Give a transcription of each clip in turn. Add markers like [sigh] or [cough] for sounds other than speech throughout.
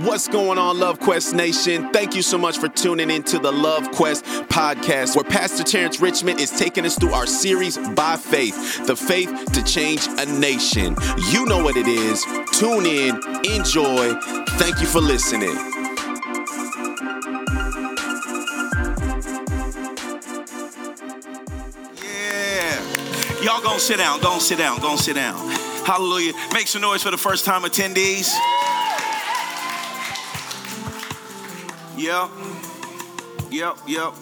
What's going on, Love Quest Nation? Thank you so much for tuning into the Love Quest podcast, where Pastor Terrence Richmond is taking us through our series by faith, the faith to change a nation. You know what it is. Tune in, enjoy. Thank you for listening. Yeah. Y'all gonna sit down, gonna sit down, gonna sit down. Hallelujah. Make some noise for the first time attendees. Yep. Yep, yep.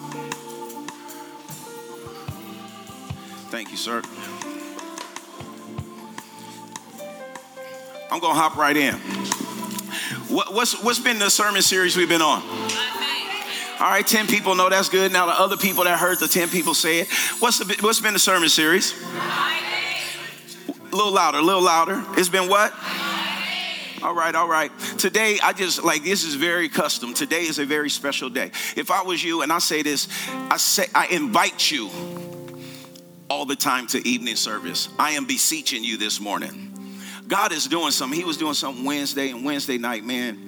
Thank you, sir. I'm gonna hop right in. What, what's what's been the sermon series we've been on? All right, 10 people know that's good. Now the other people that heard the 10 people say it. What's the what's been the sermon series? A little louder, a little louder. It's been what? All right, all right. Today, I just like this is very custom. Today is a very special day. If I was you, and I say this, I say I invite you all the time to evening service. I am beseeching you this morning. God is doing something. He was doing something Wednesday and Wednesday night, man.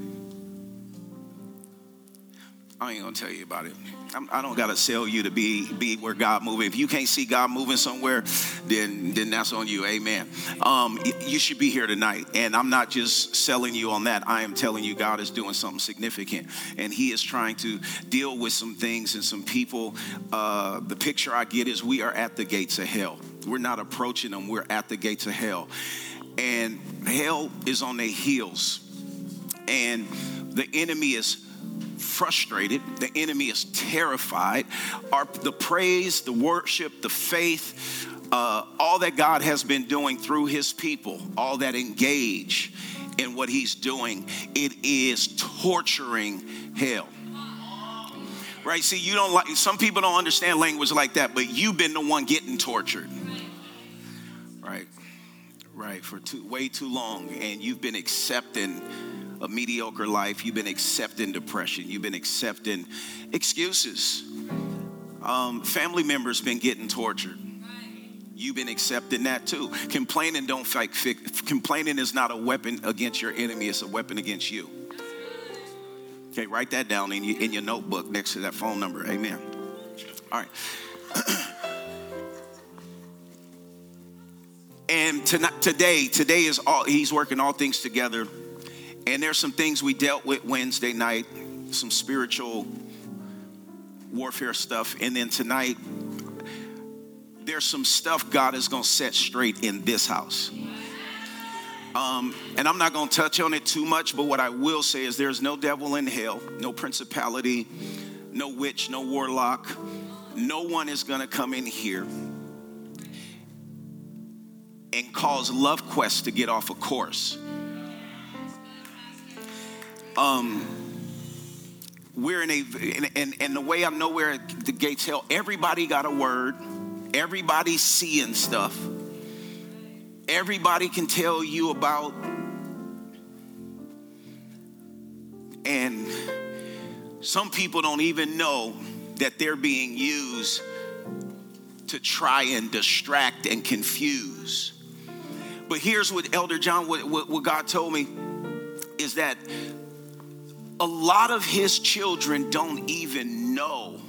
I ain't gonna tell you about it. I do not gotta sell you to be be where God moving. If you can't see God moving somewhere, then then that's on you. Amen. Um, you should be here tonight, and I'm not just selling you on that. I am telling you God is doing something significant, and He is trying to deal with some things and some people. Uh, the picture I get is we are at the gates of hell. We're not approaching them. We're at the gates of hell, and hell is on their heels, and the enemy is frustrated. The enemy is terrified. Our, the praise, the worship, the faith, uh, all that God has been doing through his people, all that engage in what he's doing, it is torturing hell. Right? See, you don't like, some people don't understand language like that, but you've been the one getting tortured. Right? Right, for too, way too long, and you've been accepting a mediocre life. You've been accepting depression. You've been accepting excuses. Um, family members been getting tortured. You've been accepting that too. Complaining don't fight. Complaining is not a weapon against your enemy. It's a weapon against you. Okay, write that down in your, in your notebook next to that phone number. Amen. All right. [clears throat] and tonight, today, today is all. He's working all things together and there's some things we dealt with Wednesday night, some spiritual warfare stuff. And then tonight, there's some stuff God is going to set straight in this house. Um, and I'm not going to touch on it too much, but what I will say is there's no devil in hell, no principality, no witch, no warlock. No one is going to come in here and cause Love Quest to get off a course um, we're in a, and, and the way I know we're at the gates hell, everybody got a word, everybody's seeing stuff, everybody can tell you about, and some people don't even know that they're being used to try and distract and confuse. But here's what Elder John, what, what, what God told me is that a lot of his children don't even know.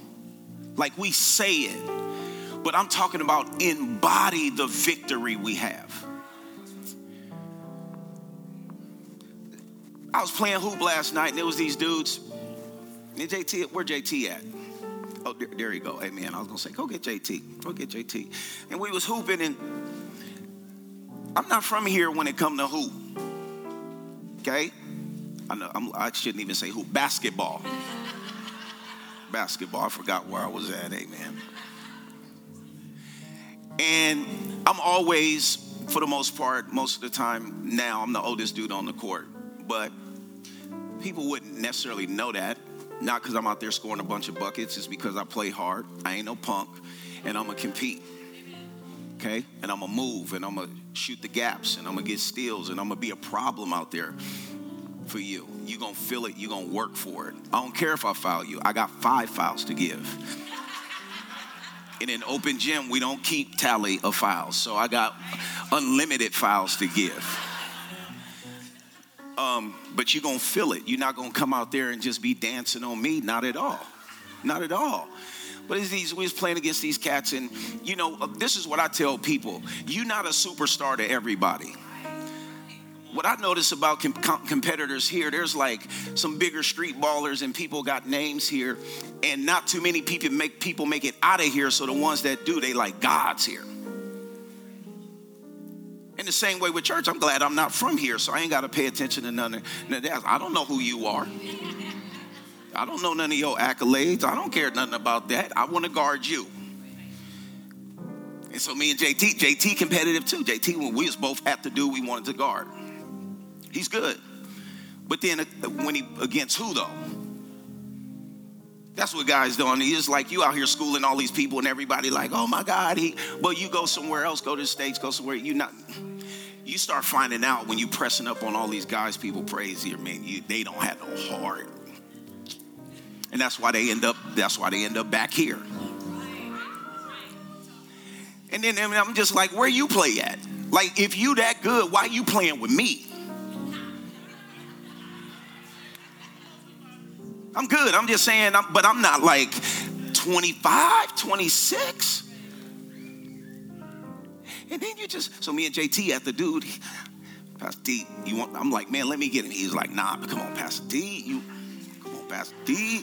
Like we say it, but I'm talking about embody the victory we have. I was playing hoop last night and there was these dudes. And JT, where JT at? Oh, there, there you go. Amen. I was gonna say, go get JT. Go get JT. And we was hooping, and I'm not from here when it come to hoop. Okay? I, know, I'm, I shouldn't even say who, basketball. basketball, I forgot where I was at, amen. And I'm always, for the most part, most of the time now, I'm the oldest dude on the court. But people wouldn't necessarily know that. Not because I'm out there scoring a bunch of buckets, it's because I play hard. I ain't no punk, and I'm gonna compete. Okay? And I'm gonna move, and I'm gonna shoot the gaps, and I'm gonna get steals, and I'm gonna be a problem out there for you. You're going to feel it. You're going to work for it. I don't care if I foul you. I got five files to give. In an open gym, we don't keep tally of files. So I got unlimited files to give. Um, but you're gonna feel it. You're not gonna come out there and just be dancing on me. Not at all. Not at all. But as these, we was playing against these cats, and you know, uh, this is what I tell people: you're not a superstar to everybody. What I notice about com- com- competitors here, there's like some bigger street ballers, and people got names here, and not too many people make people make it out of here. So the ones that do, they like God's here. In the same way with church, I'm glad I'm not from here, so I ain't got to pay attention to none of that. I don't know who you are. I don't know none of your accolades. I don't care nothing about that. I want to guard you. And so me and JT, JT competitive too. JT, when we was both at the dude we wanted to guard. He's good. But then uh, when he against who though? That's what guys doing. He's like you out here schooling all these people and everybody like, oh my God, he but you go somewhere else, go to the States, go somewhere, you not you start finding out when you pressing up on all these guys people praise here, man, you, they don't have no heart. And that's why they end up, that's why they end up back here. And then and I'm just like, where you play at? Like, if you that good, why you playing with me? I'm good. I'm just saying, I'm, but I'm not like 25, 26. And then you just, so me and JT at the dude, Pastor D, you want, I'm like, man, let me get him. He's like, nah, but come on, Pastor D, you, come on, Pastor D.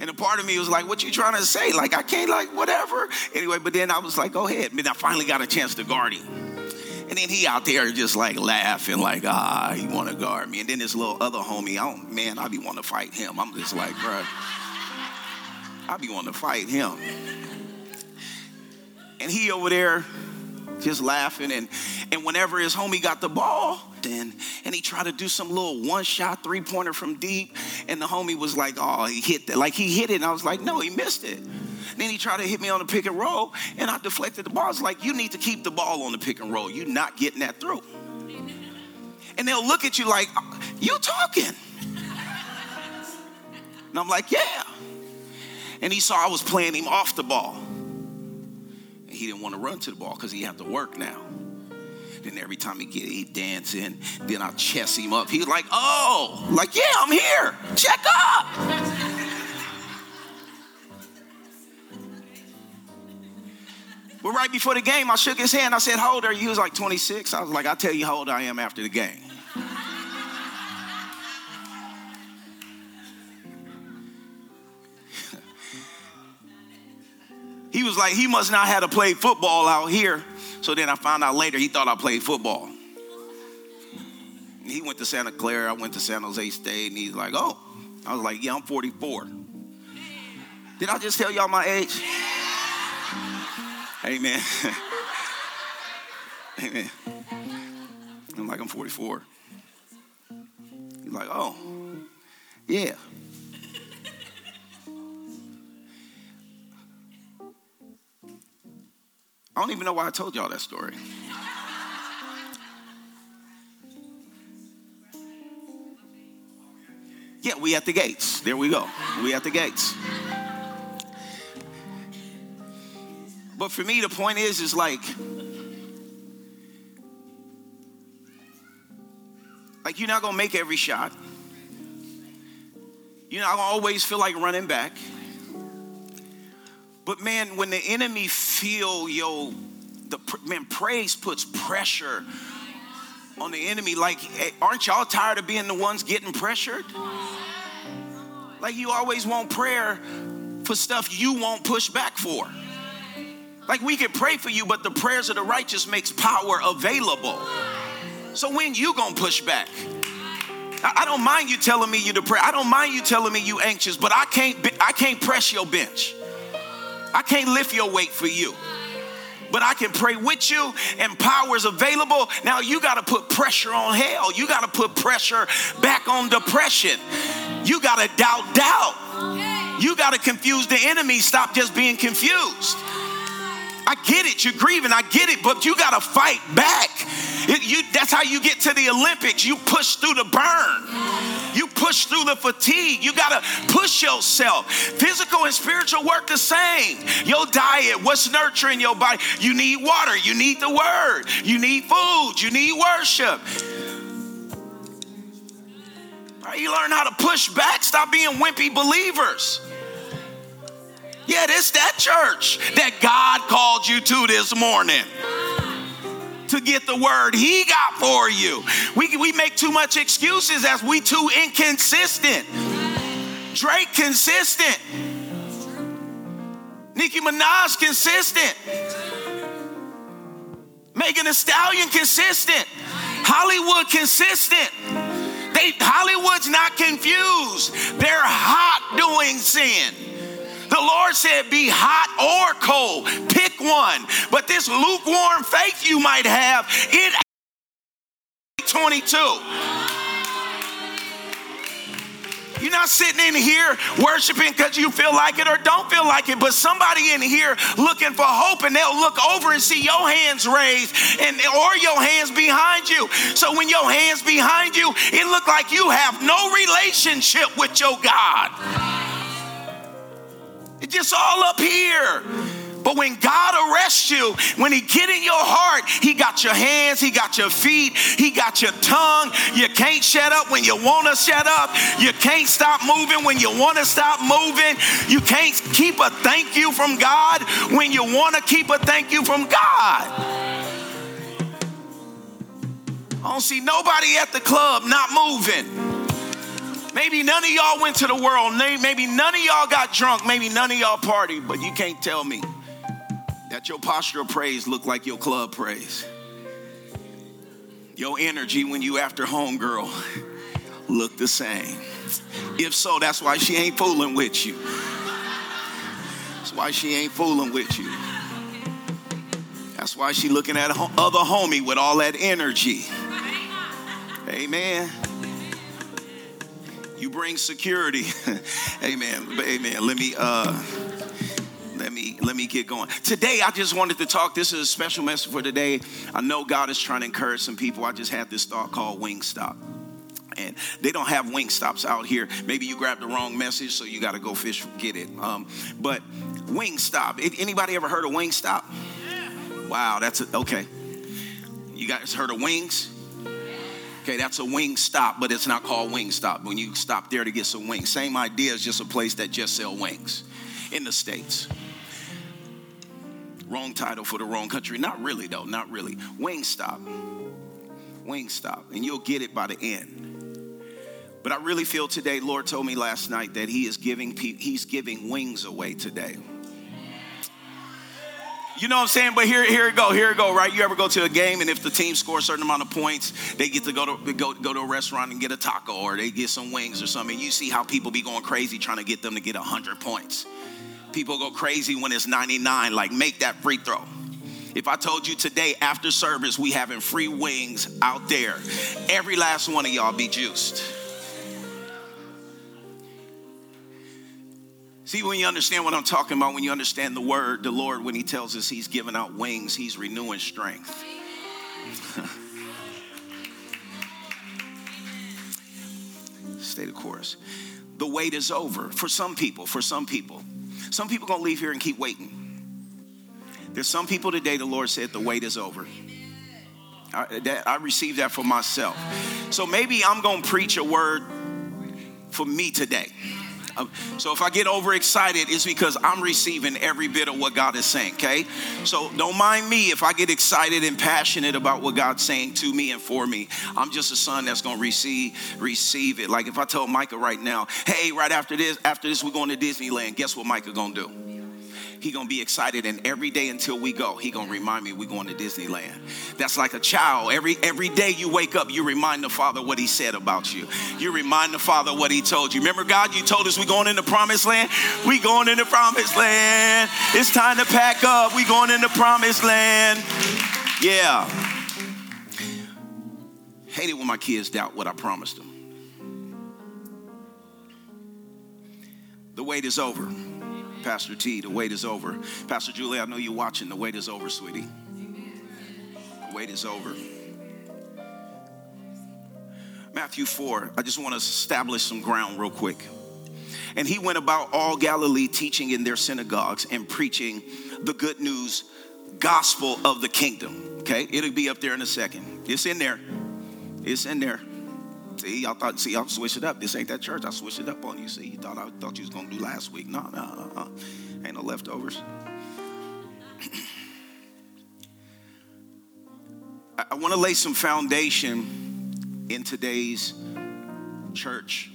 And a part of me was like, what you trying to say? Like, I can't, like, whatever. Anyway, but then I was like, go ahead. And I finally got a chance to guard him. And then he out there just like laughing, like, ah, he want to guard me. And then this little other homie, I don't, man, I be to fight him. I'm just like, bro, I be to fight him. And he over there just laughing. And, and whenever his homie got the ball, then and he tried to do some little one shot three pointer from deep. And the homie was like, oh, he hit that. Like he hit it. And I was like, no, he missed it. Then he tried to hit me on the pick and roll, and I deflected the ball. I was like, you need to keep the ball on the pick and roll. You're not getting that through. And they'll look at you like, you talking. And I'm like, yeah. And he saw I was playing him off the ball he didn't want to run to the ball because he had to work now. Then every time he get he dancing, then I chest him up. He was like, oh, like, yeah, I'm here. Check up. but right before the game, I shook his hand. I said, how old are you? He was like 26. I was like, I'll tell you how old I am after the game. He was like, he must not have to play football out here. So then I found out later he thought I played football. He went to Santa Clara, I went to San Jose State, and he's like, oh. I was like, yeah, I'm 44. Did I just tell y'all my age? Amen. [laughs] Amen. I'm like, I'm 44. He's like, oh, yeah. I don't even know why I told y'all that story. Yeah, we at the gates. There we go. We at the gates. But for me, the point is, is like, like you're not gonna make every shot. You're not gonna always feel like running back. But man, when the enemy feel yo, the man praise puts pressure on the enemy. Like, hey, aren't y'all tired of being the ones getting pressured? Like you always want prayer for stuff you won't push back for. Like we can pray for you, but the prayers of the righteous makes power available. So when you gonna push back? I don't mind you telling me you to pray. I don't mind you telling me you anxious, but I can't. I can't press your bench. I can't lift your weight for you. But I can pray with you and power is available. Now you got to put pressure on hell. You got to put pressure back on depression. You got to doubt doubt. You got to confuse the enemy. Stop just being confused. I get it. You're grieving. I get it. But you got to fight back. It, you, that's how you get to the Olympics. You push through the burn. You push through the fatigue. You got to push yourself. Physical and spiritual work the same. Your diet, what's nurturing your body? You need water. You need the word. You need food. You need worship. You learn how to push back, stop being wimpy believers. Yeah, this that church that God called you to this morning to get the word he got for you. We, we make too much excuses as we too inconsistent. Drake consistent. Nicki Minaj consistent. Megan Thee Stallion consistent. Hollywood consistent. They Hollywood's not confused. They're hot doing sin. The Lord said, Be hot or cold. Pick one. But this lukewarm faith you might have, it 22. You're not sitting in here worshiping because you feel like it or don't feel like it, but somebody in here looking for hope and they'll look over and see your hands raised and or your hands behind you. So when your hands behind you, it look like you have no relationship with your God. It's just all up here. But when God arrests you, when He get in your heart, He got your hands, He got your feet, He got your tongue. You can't shut up when you want to shut up. You can't stop moving when you want to stop moving. You can't keep a thank you from God when you want to keep a thank you from God. I don't see nobody at the club not moving. Maybe none of y'all went to the world. Maybe none of y'all got drunk. Maybe none of y'all partied, but you can't tell me that your posture of praise look like your club praise. Your energy when you after homegirl look the same. If so, that's why she ain't fooling with you. That's why she ain't fooling with you. That's why she looking at other homie with all that energy. Amen. You bring security. [laughs] amen. Amen. Let me uh let me let me get going. Today I just wanted to talk. This is a special message for today. I know God is trying to encourage some people. I just had this thought called Wingstop. And they don't have Wingstops out here. Maybe you grabbed the wrong message, so you got to go fish get it. Um, but Wingstop. Anybody ever heard of wing Wingstop? Wow, that's a, okay. You guys heard of wings? Okay, that's a wing stop, but it's not called wing stop. When you stop there to get some wings, same idea is just a place that just sell wings in the states. Wrong title for the wrong country. Not really, though. Not really. Wing stop. Wing stop. And you'll get it by the end. But I really feel today, Lord told me last night that He is giving He's giving wings away today. You know what I'm saying? But here, here it go, here it go, right? You ever go to a game and if the team scores a certain amount of points, they get to go to go, go to a restaurant and get a taco or they get some wings or something. You see how people be going crazy trying to get them to get 100 points. People go crazy when it's 99, like make that free throw. If I told you today after service we having free wings out there, every last one of y'all be juiced. See, when you understand what I'm talking about, when you understand the word, the Lord, when He tells us He's giving out wings, He's renewing strength. [laughs] Stay the course. The wait is over for some people. For some people, some people gonna leave here and keep waiting. There's some people today, the Lord said, the wait is over. I, that, I received that for myself. So maybe I'm gonna preach a word for me today. So if I get overexcited, it's because I'm receiving every bit of what God is saying, okay? So don't mind me if I get excited and passionate about what God's saying to me and for me. I'm just a son that's gonna receive receive it. Like if I told Micah right now, hey, right after this, after this, we're going to Disneyland, guess what Micah gonna do? He gonna be excited and every day until we go he gonna remind me we going to disneyland. That's like a child. Every every day you wake up you remind the father what he said about you. You remind the father what he told you. Remember god you told us we going in the promised land? We going in the promised land. It's time to pack up. We going in the promised land. Yeah. Hate it when my kids doubt what i promised them. The wait is over Pastor T, the wait is over. Pastor Julie, I know you're watching. The wait is over, sweetie. The wait is over. Matthew 4, I just want to establish some ground real quick. And he went about all Galilee teaching in their synagogues and preaching the good news gospel of the kingdom. Okay, it'll be up there in a second. It's in there. It's in there. See, y'all thought, see, I'm switching up. This ain't that church. I switched it up on you. See, you thought I thought you was gonna do last week. No, no, no, no. Ain't no leftovers. I, I want to lay some foundation in today's church.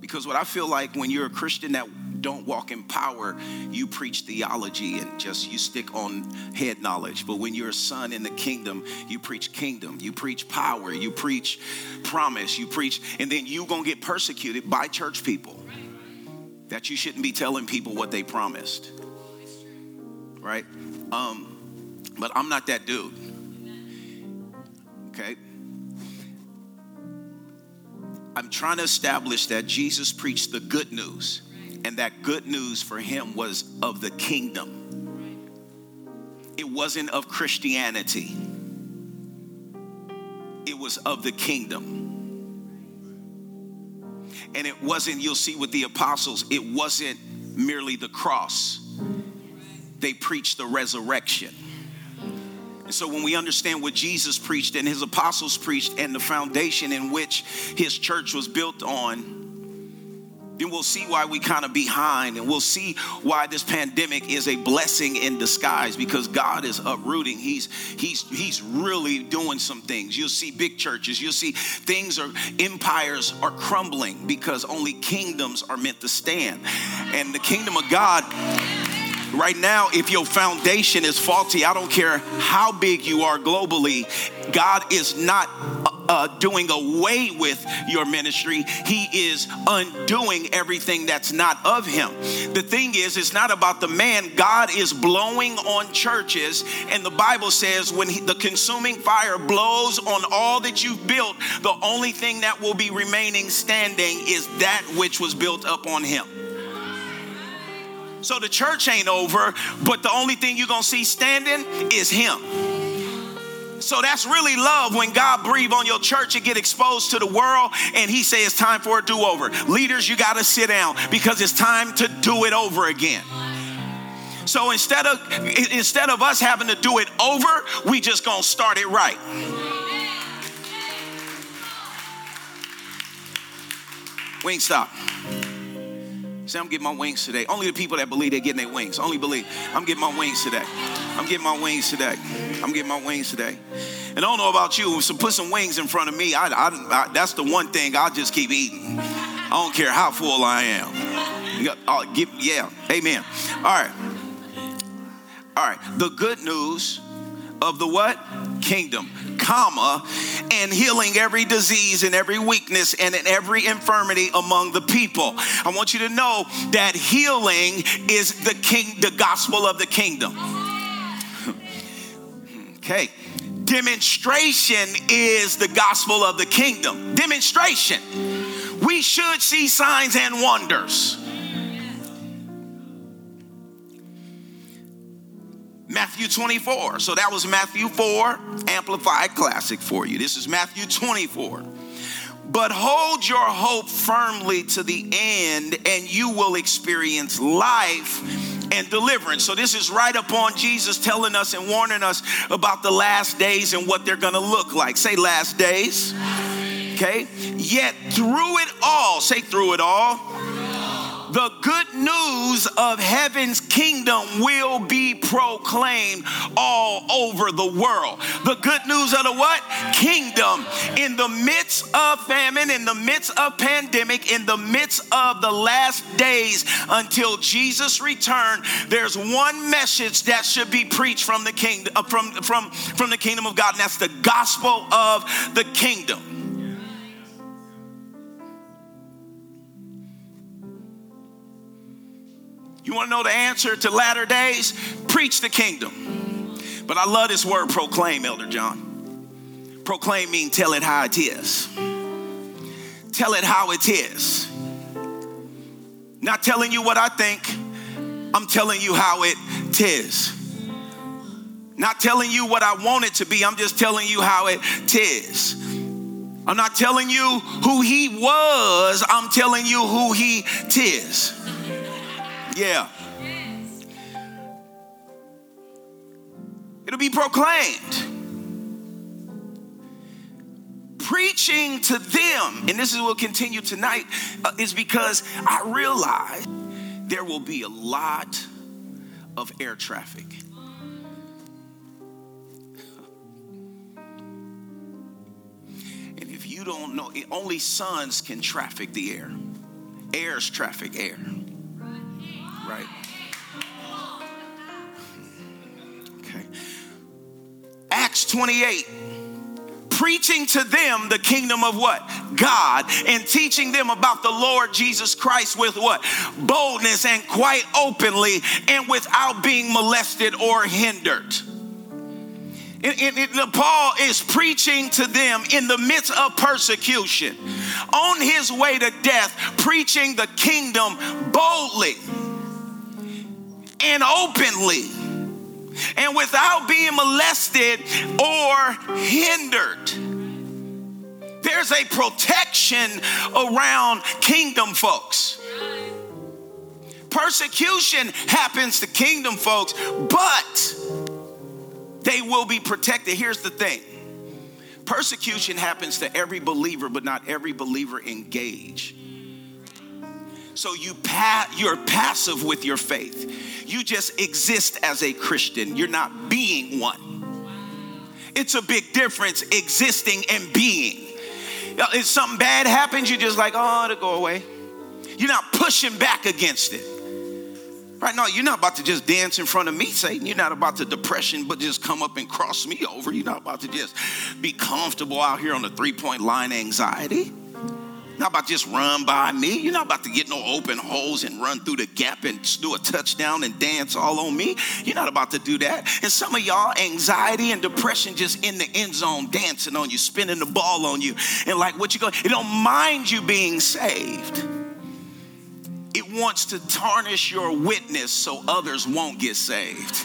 Because what I feel like when you're a Christian that don't walk in power, you preach theology and just you stick on head knowledge. But when you're a son in the kingdom, you preach kingdom, you preach power, you preach promise, you preach, and then you're gonna get persecuted by church people. That you shouldn't be telling people what they promised. Right? Um, but I'm not that dude. Okay? I'm trying to establish that Jesus preached the good news, and that good news for him was of the kingdom. It wasn't of Christianity, it was of the kingdom. And it wasn't, you'll see with the apostles, it wasn't merely the cross, they preached the resurrection. And so when we understand what Jesus preached and his apostles preached and the foundation in which his church was built on, then we'll see why we kind of behind and we'll see why this pandemic is a blessing in disguise because God is uprooting. He's he's he's really doing some things. You'll see big churches, you'll see things are empires are crumbling because only kingdoms are meant to stand. And the kingdom of God Right now, if your foundation is faulty, I don't care how big you are globally, God is not uh, doing away with your ministry. He is undoing everything that's not of Him. The thing is, it's not about the man. God is blowing on churches, and the Bible says when he, the consuming fire blows on all that you've built, the only thing that will be remaining standing is that which was built up on Him. So the church ain't over, but the only thing you're gonna see standing is him. So that's really love when God breathe on your church and get exposed to the world and he say it's time for a do-over. Leaders, you got to sit down because it's time to do it over again. So instead of instead of us having to do it over, we just going to start it right. Wing stop. Say, I'm getting my wings today. Only the people that believe they're getting their wings. Only believe. I'm getting my wings today. I'm getting my wings today. I'm getting my wings today. And I don't know about you, so put some wings in front of me. I, I, I, that's the one thing I'll just keep eating. I don't care how full I am. Give, uh, yeah, amen. All right. All right. The good news of the what? Kingdom comma, and healing every disease and every weakness and in every infirmity among the people. I want you to know that healing is the king, the gospel of the kingdom. okay. Demonstration is the gospel of the kingdom. Demonstration. We should see signs and wonders. Matthew 24. So that was Matthew 4, Amplified Classic for you. This is Matthew 24. But hold your hope firmly to the end, and you will experience life and deliverance. So, this is right upon Jesus telling us and warning us about the last days and what they're gonna look like. Say, last days. Okay? Yet, through it all, say, through it all the good news of heaven's kingdom will be proclaimed all over the world. The good news of the what? Kingdom. In the midst of famine, in the midst of pandemic, in the midst of the last days until Jesus return, there's one message that should be preached from the kingdom uh, from from from the kingdom of God, and that's the gospel of the kingdom. You want to know the answer to latter days? Preach the kingdom. But I love this word proclaim, Elder John. Proclaim means tell it how it is. Tell it how it is. Not telling you what I think, I'm telling you how it is. Not telling you what I want it to be, I'm just telling you how it is. I'm not telling you who he was, I'm telling you who he is. Yeah. It'll be proclaimed. preaching to them, and this is will continue tonight, uh, is because I realize there will be a lot of air traffic. And if you don't know, only sons can traffic the air. Heirs traffic air. Right? Okay. Acts 28 preaching to them the kingdom of what? God, and teaching them about the Lord Jesus Christ with what? Boldness and quite openly and without being molested or hindered. And, and, and, Paul is preaching to them in the midst of persecution, on his way to death, preaching the kingdom boldly and openly and without being molested or hindered. There's a protection around kingdom folks. Persecution happens to kingdom folks, but they will be protected. Here's the thing persecution happens to every believer, but not every believer engage. So you pa- you're passive with your faith. You just exist as a Christian. You're not being one. It's a big difference existing and being. Uh, if something bad happens, you're just like, oh, it'll go away. You're not pushing back against it. Right now, you're not about to just dance in front of me, Satan. You're not about to depression, but just come up and cross me over. You're not about to just be comfortable out here on the three point line anxiety not about just run by me. You're not about to get no open holes and run through the gap and do a touchdown and dance all on me. You're not about to do that. And some of y'all, anxiety and depression just in the end zone, dancing on you, spinning the ball on you. And like what you go, it don't mind you being saved. It wants to tarnish your witness so others won't get saved.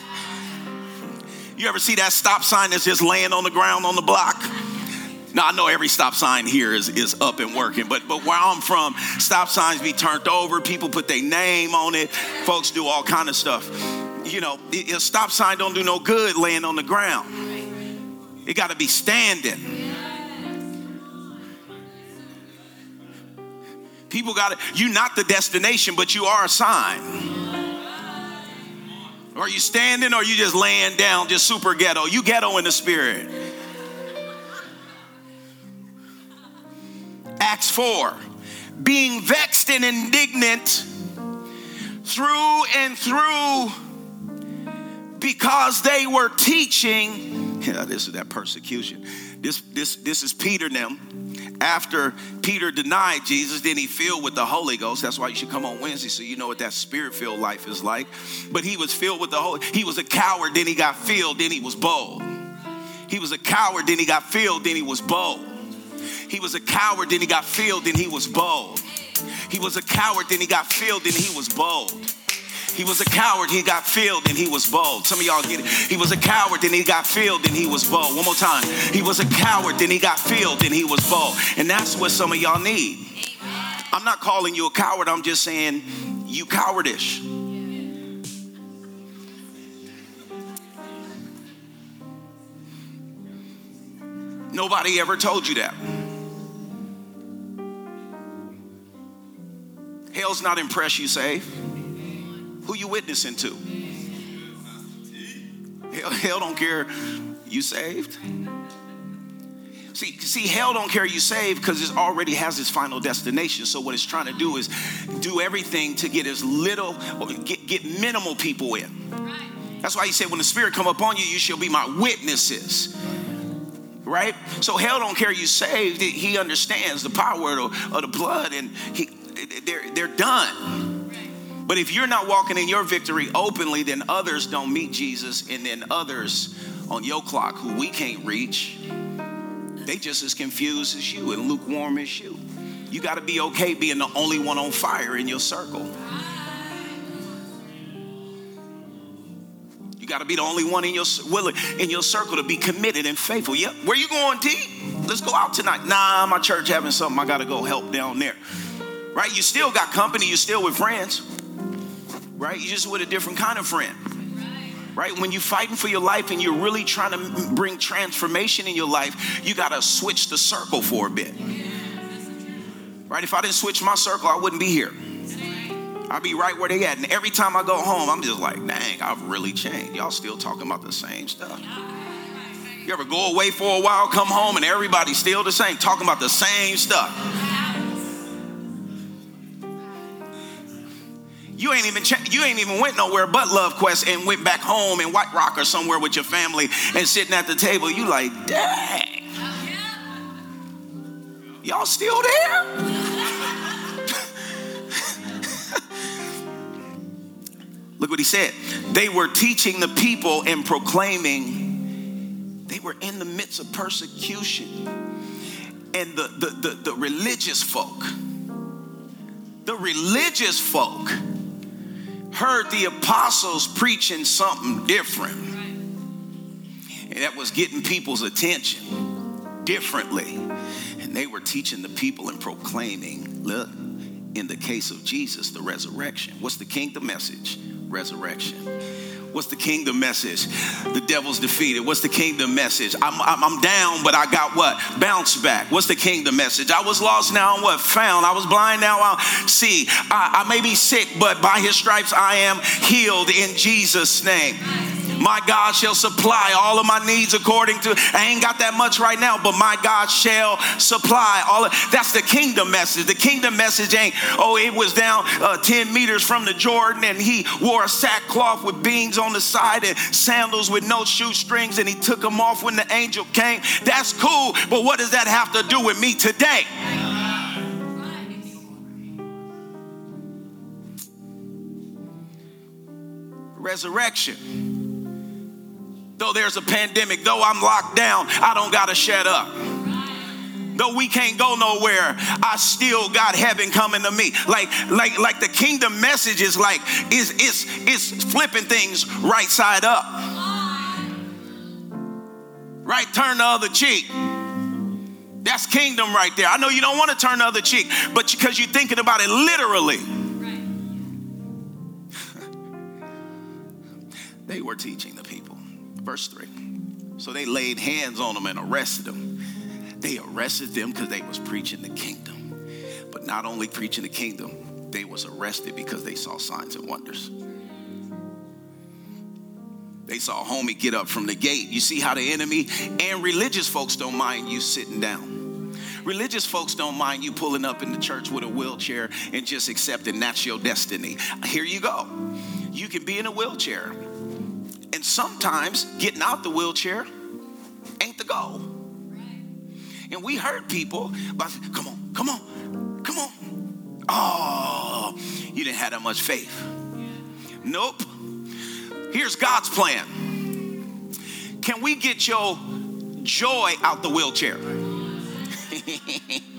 You ever see that stop sign that's just laying on the ground on the block? Now I know every stop sign here is, is up and working, but but where I'm from, stop signs be turned over, people put their name on it, folks do all kind of stuff. You know, a stop sign don't do no good laying on the ground. It got to be standing. People got to, you're not the destination, but you are a sign. Are you standing or are you just laying down, just super ghetto? You ghetto in the spirit. Acts 4. Being vexed and indignant through and through because they were teaching. [laughs] Yeah, this is that persecution. This, this, this is Peter now. After Peter denied Jesus, then he filled with the Holy Ghost. That's why you should come on Wednesday so you know what that spirit filled life is like. But he was filled with the Holy. He was a coward, then he got filled, then he was bold. He was a coward, then he got filled, then he was bold. He was a coward, then he got filled, then he was bold. He was a coward, then he got filled, then he was bold. He was a coward, he got filled, and he was bold. Some of y'all get it. He was a coward, then he got filled, and he was bold. One more time. He was a coward, then he got filled, and he was bold. And that's what some of y'all need. I'm not calling you a coward, I'm just saying you cowardish. Nobody ever told you that. Hell's not impressed you saved. Who you witnessing to? Hell, hell don't care you saved. See, see, hell don't care you saved because it already has its final destination. So what it's trying to do is do everything to get as little, get, get minimal people in. That's why he said, when the Spirit come upon you, you shall be my witnesses right? So hell don't care you saved. He understands the power of, the blood, and he, they're, they're done. But if you're not walking in your victory openly, then others don't meet Jesus, and then others on your clock who we can't reach, they just as confused as you and lukewarm as you. You got to be okay being the only one on fire in your circle. Got to be the only one in your willing in your circle to be committed and faithful. Yep. Where you going, D? Let's go out tonight. Nah, my church having something. I got to go help down there right? You still got company, you still with friends, right? You just with a different kind of friend. right? When you're fighting for your life and you're really trying to bring transformation in your life, you got to switch the circle for a bit. Right? If I didn't switch my circle, I wouldn't be here. I'd be right where they at. And every time I go home, I'm just like, dang, I've really changed. Y'all still talking about the same stuff. You ever go away for a while, come home, and everybody's still the same, talking about the same stuff. You ain't even you ain't even went nowhere but Love Quest and went back home in White Rock or somewhere with your family and sitting at the table. You like, dang, y'all still there? Look what he said. They were teaching the people and proclaiming. They were in the midst of persecution. And the, the, the, the religious folk, the religious folk heard the apostles preaching something different. And that was getting people's attention differently. And they were teaching the people and proclaiming, look, in the case of Jesus, the resurrection. What's the kingdom message? Resurrection. What's the kingdom message? The devil's defeated. What's the kingdom message? I'm, I'm, I'm, down, but I got what? Bounce back. What's the kingdom message? I was lost, now I'm what? Found. I was blind, now I see. I, I may be sick, but by his stripes I am healed in Jesus' name. My God shall supply all of my needs according to, I ain't got that much right now, but my God shall supply all of, that's the kingdom message. The kingdom message ain't, oh, it was down uh, 10 meters from the Jordan and he wore a sackcloth with beans on the side and sandals with no shoestrings and he took them off when the angel came. That's cool, but what does that have to do with me today? Resurrection Though there's a pandemic, though I'm locked down, I don't got to shut up. Though we can't go nowhere, I still got heaven coming to me. Like, like, like the kingdom message is like, is is is flipping things right side up. Right, turn the other cheek. That's kingdom right there. I know you don't want to turn the other cheek, but because you're thinking about it literally. [laughs] they were teaching the people. Verse 3. So they laid hands on them and arrested them. They arrested them because they was preaching the kingdom. But not only preaching the kingdom, they was arrested because they saw signs and wonders. They saw a homie get up from the gate. You see how the enemy and religious folks don't mind you sitting down. Religious folks don't mind you pulling up in the church with a wheelchair and just accepting that's your destiny. Here you go. You can be in a wheelchair and sometimes getting out the wheelchair ain't the goal. And we hurt people by, come on, come on, come on. Oh, you didn't have that much faith. Nope. Here's God's plan. Can we get your joy out the wheelchair? [laughs]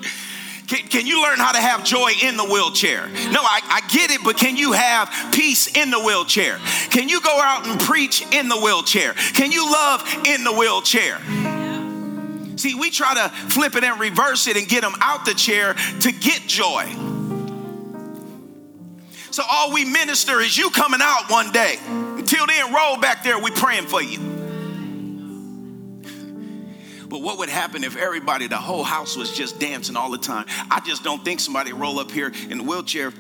Can, can, you learn how to have joy in the wheelchair? No, I, I get it, but can you have peace in the wheelchair? Can you go out and preach in the wheelchair? Can you love in the wheelchair? See, we try to flip it and reverse it and get them out the chair to get joy. So all we minister is you coming out one day. Until then, roll back there, we praying for you. But what would happen if everybody, the whole house was just dancing all the time? I just don't think somebody roll up here in the wheelchair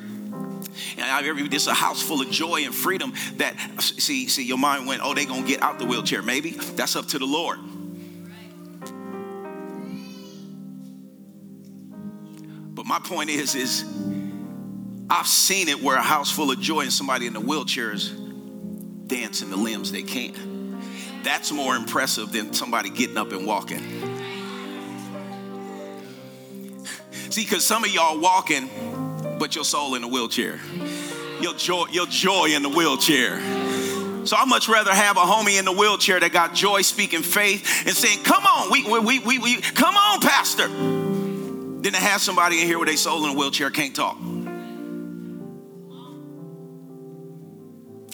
and I, it's a house full of joy and freedom that see see your mind went oh they gonna get out the wheelchair. Maybe that's up to the lord. But my point is is i've seen it where a house full of joy and somebody in the wheelchair is dancing the limbs they can't that's more impressive than somebody getting up and walking. See, because some of y'all walking, but your soul in a wheelchair. Your joy, your joy in the wheelchair. So I much rather have a homie in the wheelchair that got joy, speaking faith, and saying, "Come on, we, we, we, we, come on, Pastor." Than to have somebody in here with a soul in a wheelchair can't talk.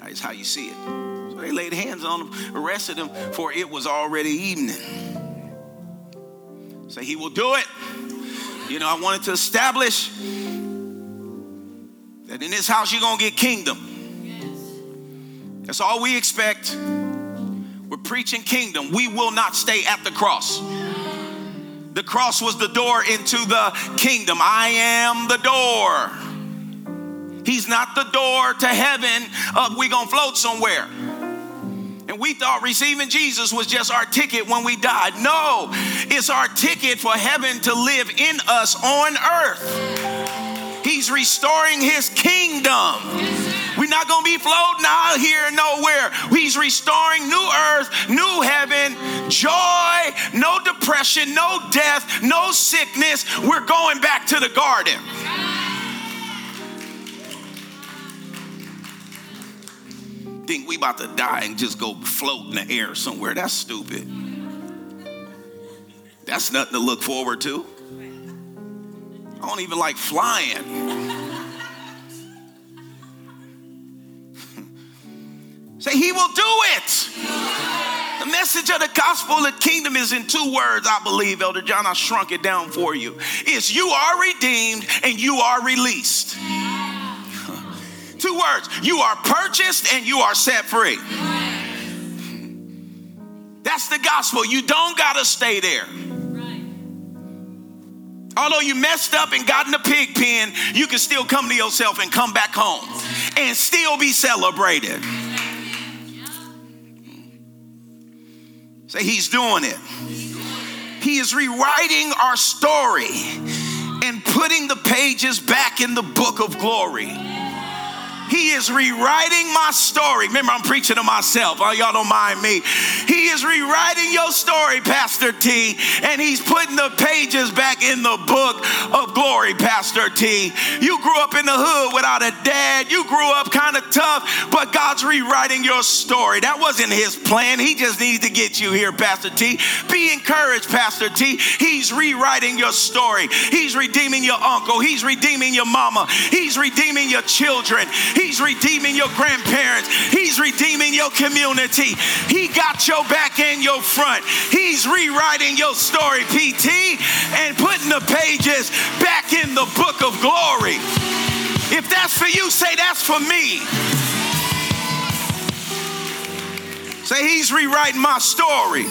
That's how you see it. They laid hands on him, arrested him, for it was already evening. Say, He will do it. You know, I wanted to establish that in this house you're going to get kingdom. That's all we expect. We're preaching kingdom. We will not stay at the cross. The cross was the door into the kingdom. I am the door. He's not the door to heaven. Uh, we gonna float somewhere. And we thought receiving Jesus was just our ticket when we died. No, it's our ticket for heaven to live in us on earth. He's restoring his kingdom. We're not going to be floating out here nowhere. He's restoring new earth, new heaven, joy, no depression, no death, no sickness. We're going back to the garden. Think we about to die and just go float in the air somewhere. That's stupid. That's nothing to look forward to. I don't even like flying. [laughs] Say, He will do it. The message of the gospel of the kingdom is in two words, I believe, Elder John. I shrunk it down for you. It's you are redeemed and you are released. Two words you are purchased and you are set free. That's the gospel. You don't got to stay there. Although you messed up and got in the pig pen, you can still come to yourself and come back home and still be celebrated. Say, He's doing it. He is rewriting our story and putting the pages back in the book of glory. He is rewriting my story. Remember, I'm preaching to myself. Oh, y'all don't mind me. He is rewriting your story, Pastor T, and he's putting the pages back in the book of glory, Pastor T. You grew up in the hood without a dad. You grew up kind of tough, but God's rewriting your story. That wasn't his plan. He just needs to get you here, Pastor T. Be encouraged, Pastor T. He's rewriting your story. He's redeeming your uncle. He's redeeming your mama. He's redeeming your children. He's redeeming your grandparents. He's redeeming your community. He got your back and your front. He's rewriting your story, PT, and putting the pages back in the book of glory. If that's for you, say that's for me. Say, He's rewriting my story.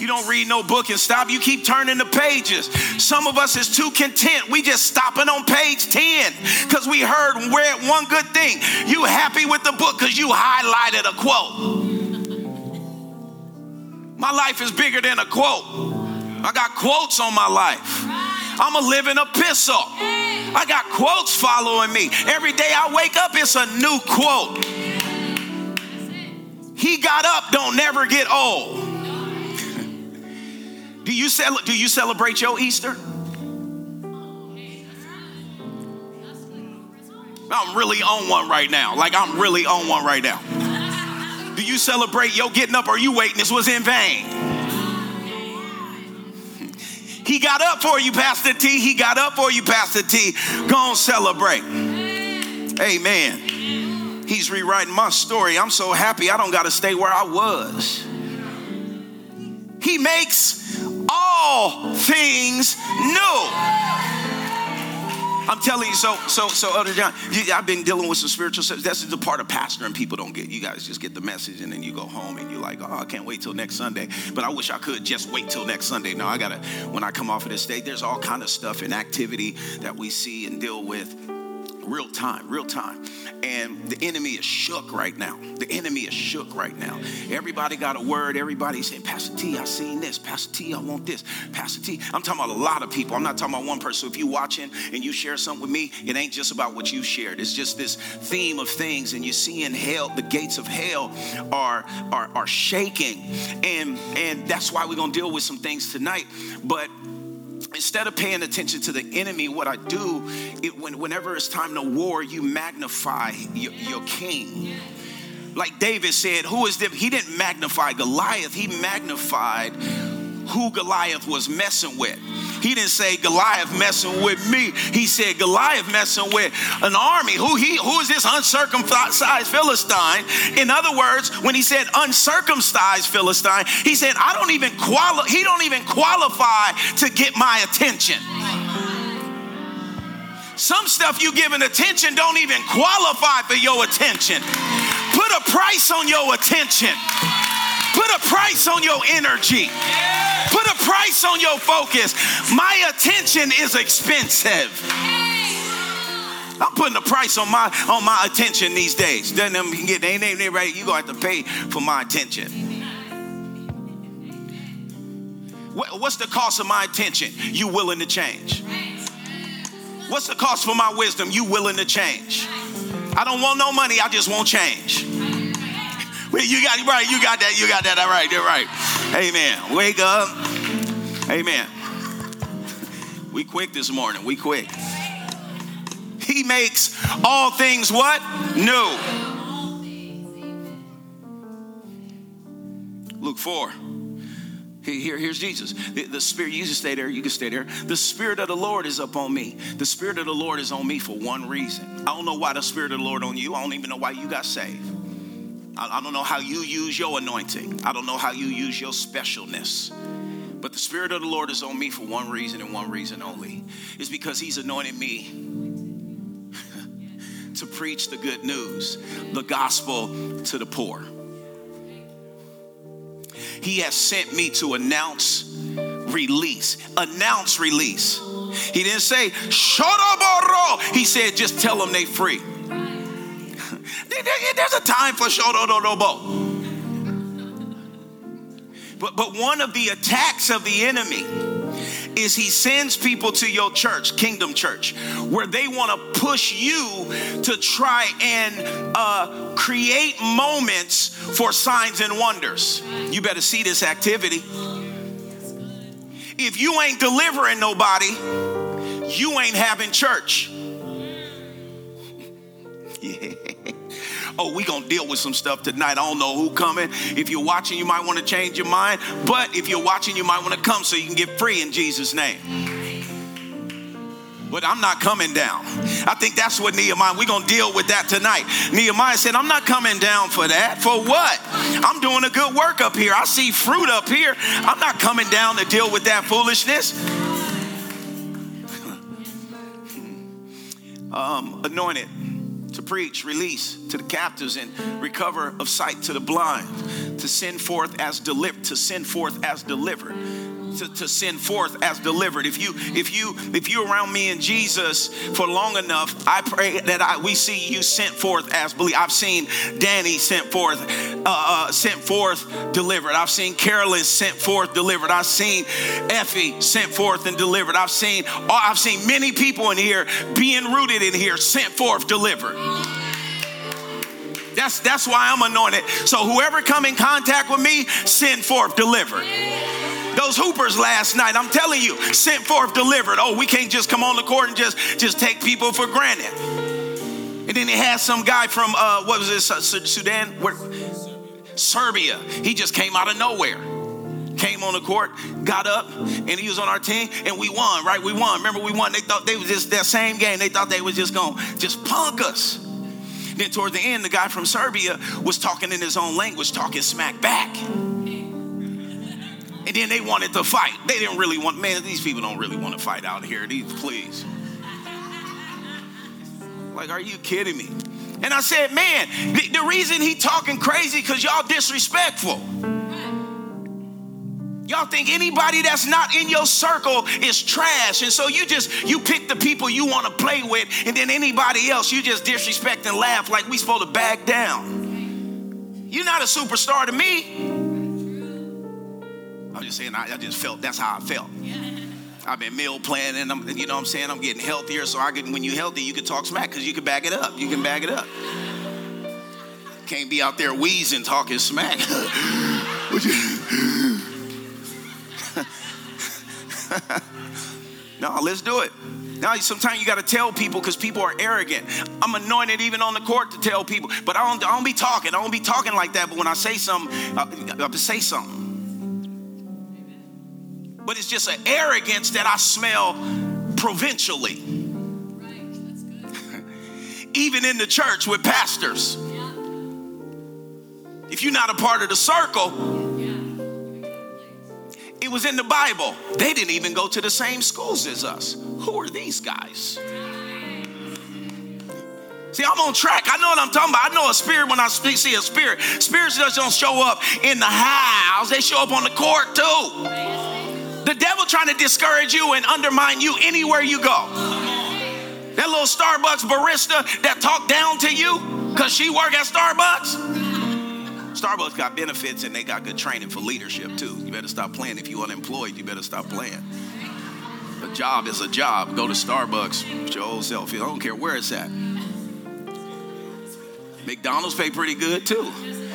You don't read no book and stop. You keep turning the pages. Some of us is too content. We just stopping on page 10 because we heard one good thing. You happy with the book because you highlighted a quote. My life is bigger than a quote. I got quotes on my life. I'm a living epistle. I got quotes following me. Every day I wake up, it's a new quote. He got up, don't never get old. Do you, cel- do you celebrate your Easter? I'm really on one right now. Like I'm really on one right now. Do you celebrate your getting up or you waiting? This was in vain. He got up for you, Pastor T. He got up for you, Pastor T. Go on, celebrate. Amen. He's rewriting my story. I'm so happy I don't got to stay where I was. He makes all things new. I'm telling you, so, so, so, Elder John, you, I've been dealing with some spiritual stuff. That's the part of pastoring people don't get. You guys just get the message and then you go home and you're like, oh, I can't wait till next Sunday. But I wish I could just wait till next Sunday. No, I gotta, when I come off of this stage, there's all kind of stuff and activity that we see and deal with real time, real time. And the enemy is shook right now. The enemy is shook right now. Everybody got a word. Everybody saying, Pastor T, I seen this. Pastor T, I want this. Pastor T, I'm talking about a lot of people. I'm not talking about one person. So if you watching and you share something with me, it ain't just about what you shared. It's just this theme of things. And you see in hell, the gates of hell are, are, are shaking. And, and that's why we're to deal with some things tonight. But instead of paying attention to the enemy, what I do, it, when, whenever it's time to war, you magnify your, your king. Like David said, who is this? He didn't magnify Goliath, he magnified who Goliath was messing with. He didn't say Goliath messing with me. He said Goliath messing with an army. Who he who is this uncircumcised Philistine? In other words, when he said uncircumcised Philistine, he said I don't even qualify he don't even qualify to get my attention. Some stuff you giving attention don't even qualify for your attention. Put a price on your attention. Put a price on your energy. Put a price on your focus. My attention is expensive. I'm putting a price on my on my attention these days. Then them can get ain't they right. You gonna have to pay for my attention. What's the cost of my attention? You willing to change? What's the cost for my wisdom? You willing to change? I don't want no money. I just want change. You got right. You got that. You got that. All right. You're right. Amen. Wake up. Amen. We quick this morning. We quick. He makes all things what? New. Luke 4. Here, here's Jesus. The, the, Spirit, you can stay there, you can stay there. The Spirit of the Lord is upon me. The Spirit of the Lord is on me for one reason. I don't know why the Spirit of the Lord on you. I don't even know why you got saved. I, don't know how you use your anointing. I don't know how you use your specialness. But the Spirit of the Lord is on me for one reason and one reason only. It's because He's anointed me [laughs] to preach the good news, the gospel to the poor. He has sent me to announce release. Announce release. He didn't say, Shoroboro. He said, just tell them they free. There's a time for Shoroboro. But, but one of the attacks of the enemy is he sends people to your church, Kingdom Church, where they want to push you to try and uh, create moments for signs and wonders. You better see this activity. If you ain't delivering nobody, you ain't having church. [laughs] yeah oh, we gonna deal with some stuff tonight. I don't know who coming. If you're watching, you might want to change your mind. But if you're watching, you might want to come so you can get free in Jesus' name. But I'm not coming down. I think that's what Nehemiah, we're gonna deal with that tonight. Nehemiah said, I'm not coming down for that. For what? I'm doing a good work up here. I see fruit up here. I'm not coming down to deal with that foolishness. [laughs] um, anointed to preach release to the captives and recover of sight to the blind, to send forth as delivered, to send forth as delivered to, to send forth as delivered. If you if you if you're around me and Jesus for long enough, I pray that I we see you sent forth as believe. I've seen Danny sent forth, uh, uh, sent forth delivered. I've seen Carolyn sent forth delivered. I've seen Effie sent forth and delivered. I've seen uh, I've seen many people in here being rooted in here sent forth delivered. That's that's why I'm anointed. So whoever come in contact with me, send forth delivered. Those hoopers last night, I'm telling you, sent forth delivered. Oh, we can't just come on the court and just, just take people for granted. And then they had some guy from, uh, what was this, uh, Sudan? Where? Serbia. He just came out of nowhere. Came on the court, got up, and he was on our team, and we won, right? We won. Remember, we won. They thought they was just that same game. They thought they was just going to just punk us. Then toward the end, the guy from Serbia was talking in his own language, talking smack back. And then they wanted to fight. They didn't really want, man, these people don't really want to fight out here. These, please. Like, are you kidding me? And I said, man, the, the reason he talking crazy because y'all disrespectful. Y'all think anybody that's not in your circle is trash. And so you just, you pick the people you want to play with, and then anybody else you just disrespect and laugh like we supposed to back down. You're not a superstar to me. Just saying, I, I just felt that's how I felt. I've been meal planning. I'm, you know what I'm saying? I'm getting healthier. So I can, when you're healthy, you can talk smack because you can back it up. You can back it up. Can't be out there wheezing, talking smack. [laughs] [laughs] no, let's do it. Now, sometimes you got to tell people because people are arrogant. I'm anointed even on the court to tell people, but I don't, I don't be talking. I don't be talking like that. But when I say something, I, I say something but it's just an arrogance that I smell provincially. [laughs] Even in the church with pastors. If you're not a part of the circle, it was in the Bible. They didn't even go to the same schools as us. Who are these guys? See, I'm on track. I know what I'm talking about. I know a spirit when I speak, see a spirit. Spirits just don't show up in the house, they show up on the court too. The devil trying to discourage you and undermine you anywhere you go. That little Starbucks barista that talked down to you because she work at Starbucks. Starbucks got benefits and they got good training for leadership too. You better stop playing. If you unemployed, you better stop playing. A job is a job. Go to Starbucks with your old self. I don't care where it's at. McDonald's pay pretty good too.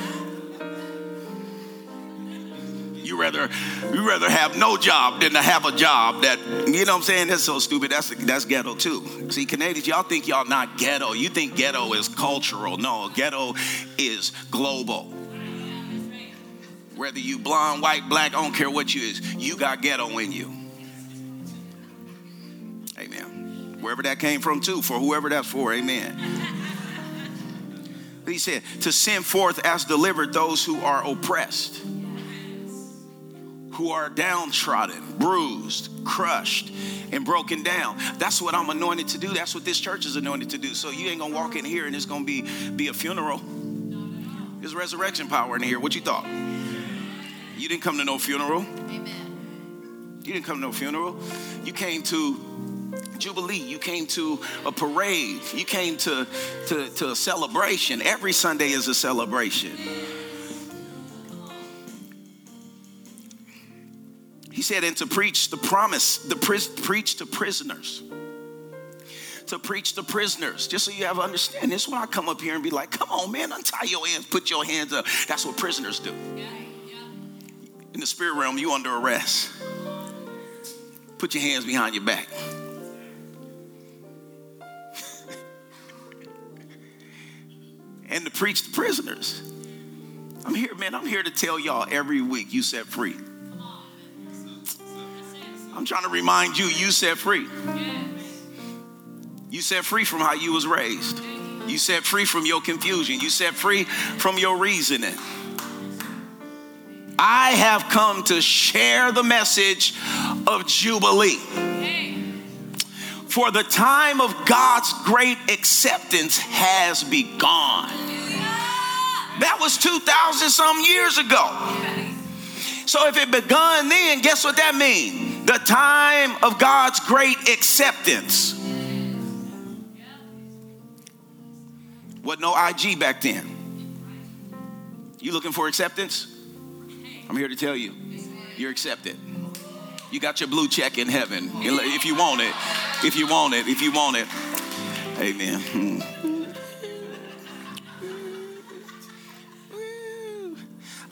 You rather you rather have no job than to have a job that you know what I'm saying? That's so stupid. That's that's ghetto too. See, Canadians, y'all think y'all not ghetto. You think ghetto is cultural. No, ghetto is global. Whether you blonde, white, black, I don't care what you is, you got ghetto in you. Amen. Wherever that came from, too, for whoever that's for, amen. He said, to send forth as delivered those who are oppressed, who are downtrodden, bruised, crushed, and broken down. That's what I'm anointed to do. That's what this church is anointed to do. So you ain't gonna walk in here and it's gonna be, be a funeral. There's resurrection power in here. What you thought? You didn't come to no funeral. Amen. You didn't come to no funeral. You came to Jubilee. You came to a parade. You came to, to, to a celebration. Every Sunday is a celebration. He said, and to preach the promise, the preach to prisoners. To preach to prisoners, just so you have understanding. This is when I come up here and be like, come on, man, untie your hands, put your hands up. That's what prisoners do. In the spirit realm, you under arrest. Put your hands behind your back. [laughs] and to preach to prisoners. I'm here, man. I'm here to tell y'all every week you set free. I'm trying to remind you, you set free. You set free from how you was raised. You set free from your confusion. You set free from your reasoning. I have come to share the message of Jubilee. For the time of God's great acceptance has begun. That was 2,000 some years ago. So if it begun then, guess what that means? The time of God's great acceptance. What no IG back then. You looking for acceptance? I'm here to tell you, you're accepted. You got your blue check in heaven. If you want it, if you want it, if you want it. Amen. Hmm.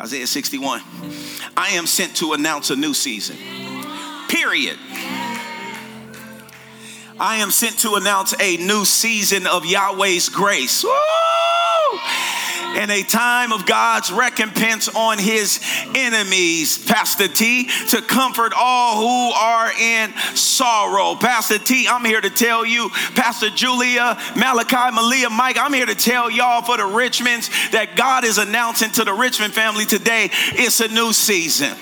Isaiah 61. I am sent to announce a new season. Period. I am sent to announce a new season of Yahweh's grace. Woo! In a time of God's recompense on his enemies, Pastor T, to comfort all who are in sorrow. Pastor T, I'm here to tell you, Pastor Julia, Malachi, Malia, Mike, I'm here to tell y'all for the Richmonds that God is announcing to the Richmond family today it's a new season.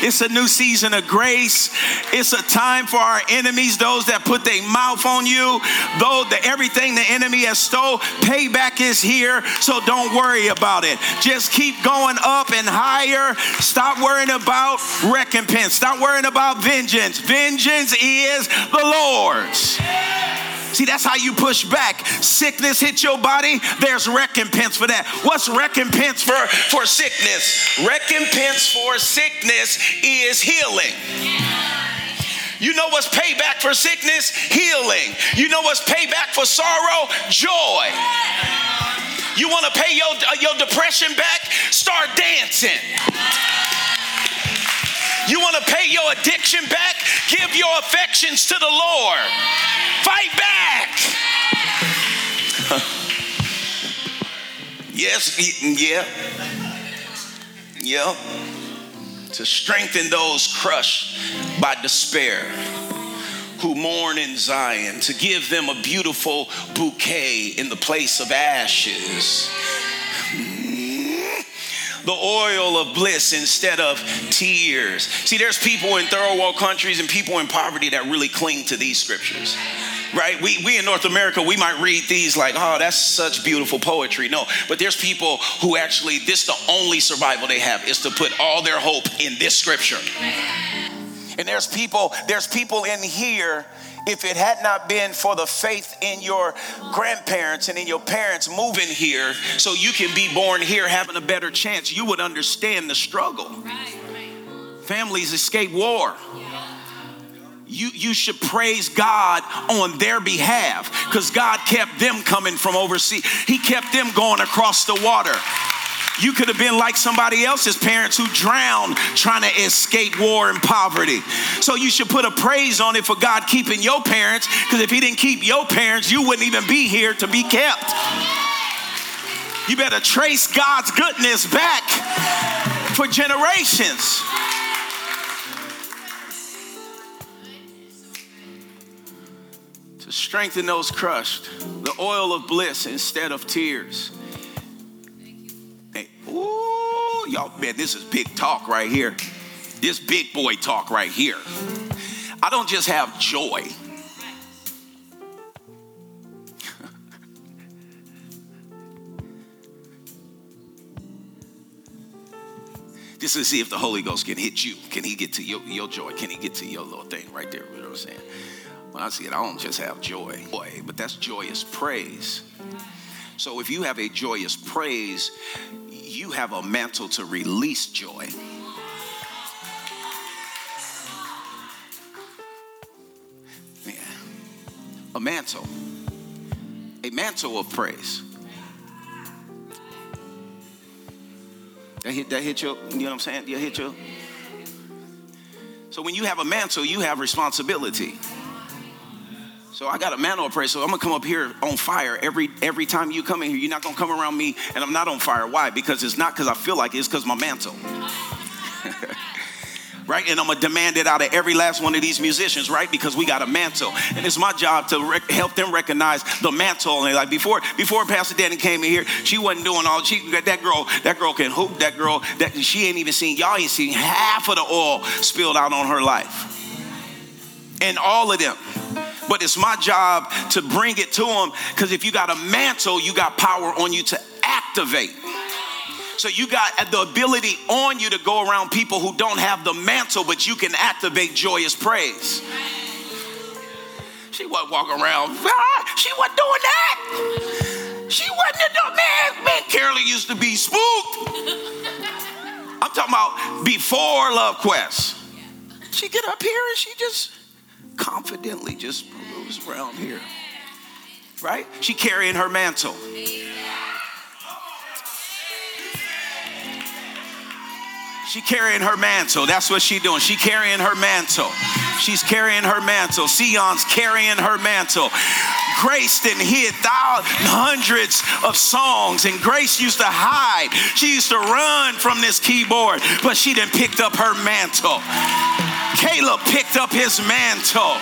It's a new season of grace. It's a time for our enemies, those that put their mouth on you, though the, everything the enemy has stole, payback is here. So don't worry about it. Just keep going up and higher. Stop worrying about recompense. Stop worrying about vengeance. Vengeance is the Lord's. See, that's how you push back. Sickness hit your body, there's recompense for that. What's recompense for, for sickness? Recompense for sickness is healing. You know what's payback for sickness? Healing. You know what's payback for sorrow? Joy. You want to pay your, uh, your depression back? Start dancing. You want to pay your addiction back? Give your affections to the Lord. Fight back. [laughs] yes, yeah. Yeah. To strengthen those crushed by despair who mourn in Zion, to give them a beautiful bouquet in the place of ashes mm. the oil of bliss instead of tears. See, there's people in third world countries and people in poverty that really cling to these scriptures. right? We, we in North America, we might read these like, oh, that's such beautiful poetry. No, but there's people who actually, this the only survival they have is to put all their hope in this scripture. And there's people, there's people in here if it had not been for the faith in your grandparents and in your parents moving here so you can be born here having a better chance, you would understand the struggle. Families escape war. You, you should praise God on their behalf because God kept them coming from overseas. He kept them going across the water. You could have been like somebody else's parents who drowned trying to escape war and poverty. So you should put a praise on it for God keeping your parents, because if He didn't keep your parents, you wouldn't even be here to be kept. You better trace God's goodness back for generations. To strengthen those crushed, the oil of bliss instead of tears Ooh, y'all, man, this is big talk right here. This big boy talk right here. I don't just have joy. [laughs] just to see if the Holy Ghost can hit you. Can he get to your, your joy? Can he get to your little thing right there? You know what I'm saying? When I see it, I don't just have joy, boy, but that's joyous praise. So if you have a joyous praise, you have a mantle to release joy. Yeah. A mantle. A mantle of praise. That hit, that hit you, you know what I'm saying? You hit you. So when you have a mantle, you have responsibility. So I got a mantle of praise. So I'm gonna come up here on fire every every time you come in here. You're not gonna come around me and I'm not on fire. Why? Because it's not because I feel like it, it's because my mantle. [laughs] right? And I'm gonna demand it out of every last one of these musicians, right? Because we got a mantle, and it's my job to rec- help them recognize the mantle. And like before, before Pastor Danny came in here, she wasn't doing all. She that girl, that girl can hoop. That girl, that she ain't even seen. Y'all ain't seen half of the oil spilled out on her life, and all of them but it's my job to bring it to them because if you got a mantle, you got power on you to activate. So you got the ability on you to go around people who don't have the mantle, but you can activate joyous praise. She wasn't walking around. Ah, she wasn't doing that. She wasn't a man. Man, Carolyn used to be spooked. I'm talking about before Love Quest. She get up here and she just confidently just around here. Right? She carrying her mantle. She carrying her mantle. That's what she doing. She carrying her mantle. She's carrying her mantle. Sion's carrying her mantle. Grace didn't hit hundreds of songs, and Grace used to hide. She used to run from this keyboard, but she didn't picked up her mantle. Caleb picked up his mantle.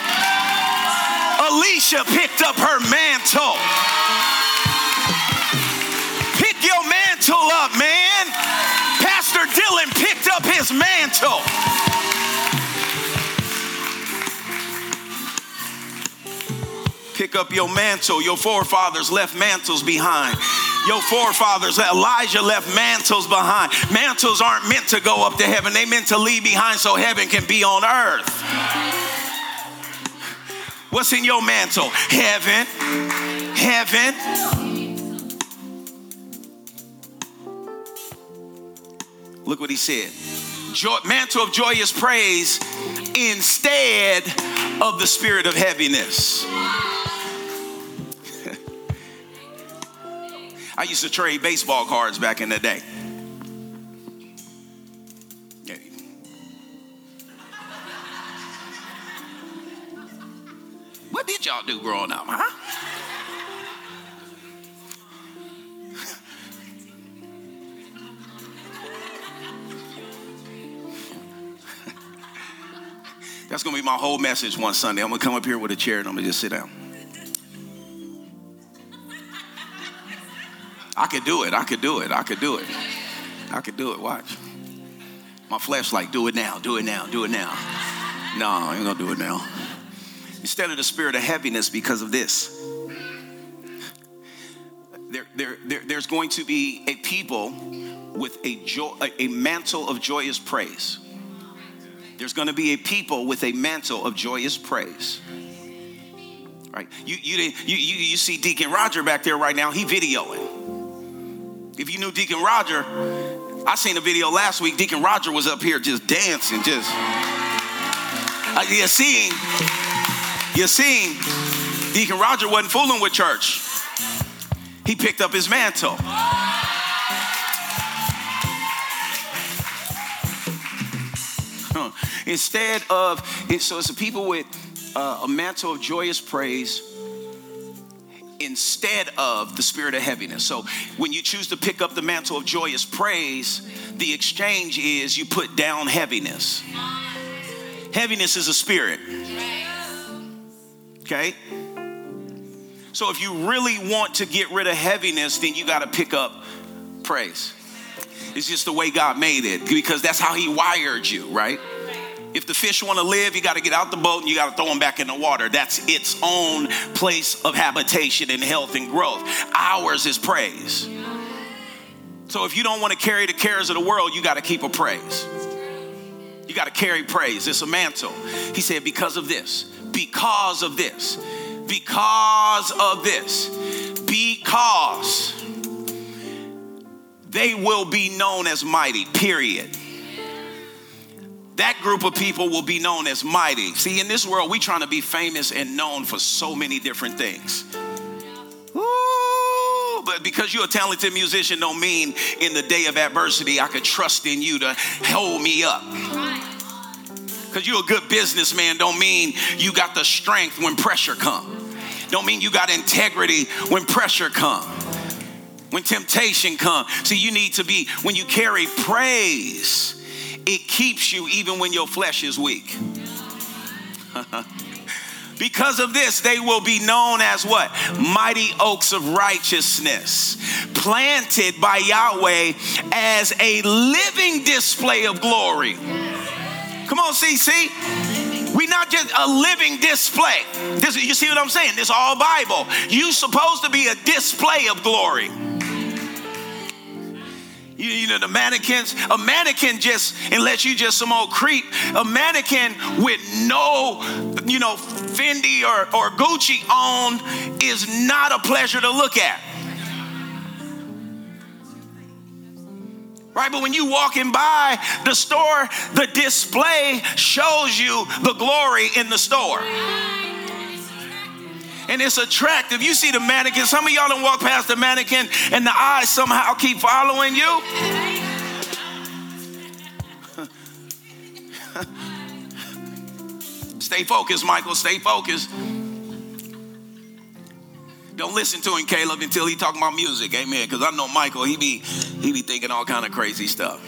Alicia picked up her mantle. Pick your mantle up, man. Pastor Dylan picked up his mantle. Pick up your mantle. Your forefathers left mantles behind. Your forefathers, Elijah left mantles behind. Mantles aren't meant to go up to heaven, they meant to leave behind so heaven can be on earth. What's in your mantle? Heaven. Heaven. Look what he said. Joy, mantle of joyous praise instead of the spirit of heaviness. [laughs] I used to trade baseball cards back in the day. Y'all do growing up, huh? [laughs] That's gonna be my whole message one Sunday. I'm gonna come up here with a chair and I'm gonna just sit down. I could do it. I could do it. I could do it. I could do it. Watch. My flesh like, do it now, do it now, do it now. No, I ain't gonna do it now. Instead of the spirit of heaviness because of this. There, there, there, there's going to be a people with a, a mantle of joyous praise. There's going to be a people with a mantle of joyous praise. Right? You, you, you, you, you see Deacon Roger back there right now, he videoing. If you knew Deacon Roger, I seen a video last week. Deacon Roger was up here just dancing, just. Uh, you seen, you see, Deacon Roger wasn't fooling with church. He picked up his mantle. Instead of, so it's the people with uh, a mantle of joyous praise instead of the spirit of heaviness. So when you choose to pick up the mantle of joyous praise, the exchange is you put down heaviness. Heaviness is a spirit. Okay? So if you really want to get rid of heaviness, then you got to pick up praise. It's just the way God made it because that's how He wired you, right? If the fish want to live, you got to get out the boat and you got to throw them back in the water. That's its own place of habitation and health and growth. Ours is praise. So if you don't want to carry the cares of the world, you got to keep a praise. You got to carry praise. It's a mantle. He said, because of this, because of this, because of this, because they will be known as mighty, period that group of people will be known as mighty. See, in this world, we trying to be famous and known for so many different things. Ooh, but because you're a talented musician don't mean in the day of adversity I could trust in you to hold me up. Because you're a good businessman don't mean you got the strength when pressure comes. Don't mean you got integrity when pressure comes. When temptation comes. See, you need to be, when you carry praise, it keeps you even when your flesh is weak. [laughs] because of this, they will be known as what? Mighty oaks of righteousness, planted by Yahweh as a living display of glory. Come on, CC. We not just a living display. This, you see what I'm saying? This all Bible. You supposed to be a display of glory. You, you, know, the mannequins, a mannequin just, unless you just some old creep, a mannequin with no, you know, Fendi or, or Gucci on is not a pleasure to look at. Right, but when you walking by the store, the display shows you the glory in the store and it's attractive. You see the mannequin. Some of y'all don't walk past the mannequin and the eyes somehow keep following you. [laughs] Stay focused, Michael. Stay focused. Don't listen to him, Caleb, until he talking about music. Amen. Because I know Michael, he be he be thinking all kind of crazy stuff. [laughs]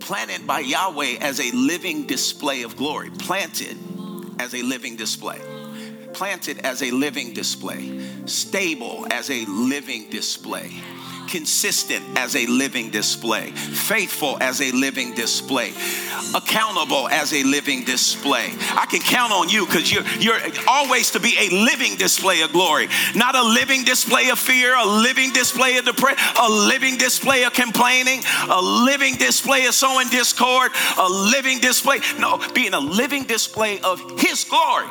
planted by Yahweh as a living display of glory. Planted as a living display. Planted as a living display. Stable as a living display consistent as a living display, faithful as a living display, accountable as a living display. I can count on you because you're, you're always to be a living display of glory, not a living display of fear, a living display of depression, a living display of complaining, a living display of sowing discord, a living display. No, being a living display of His glory.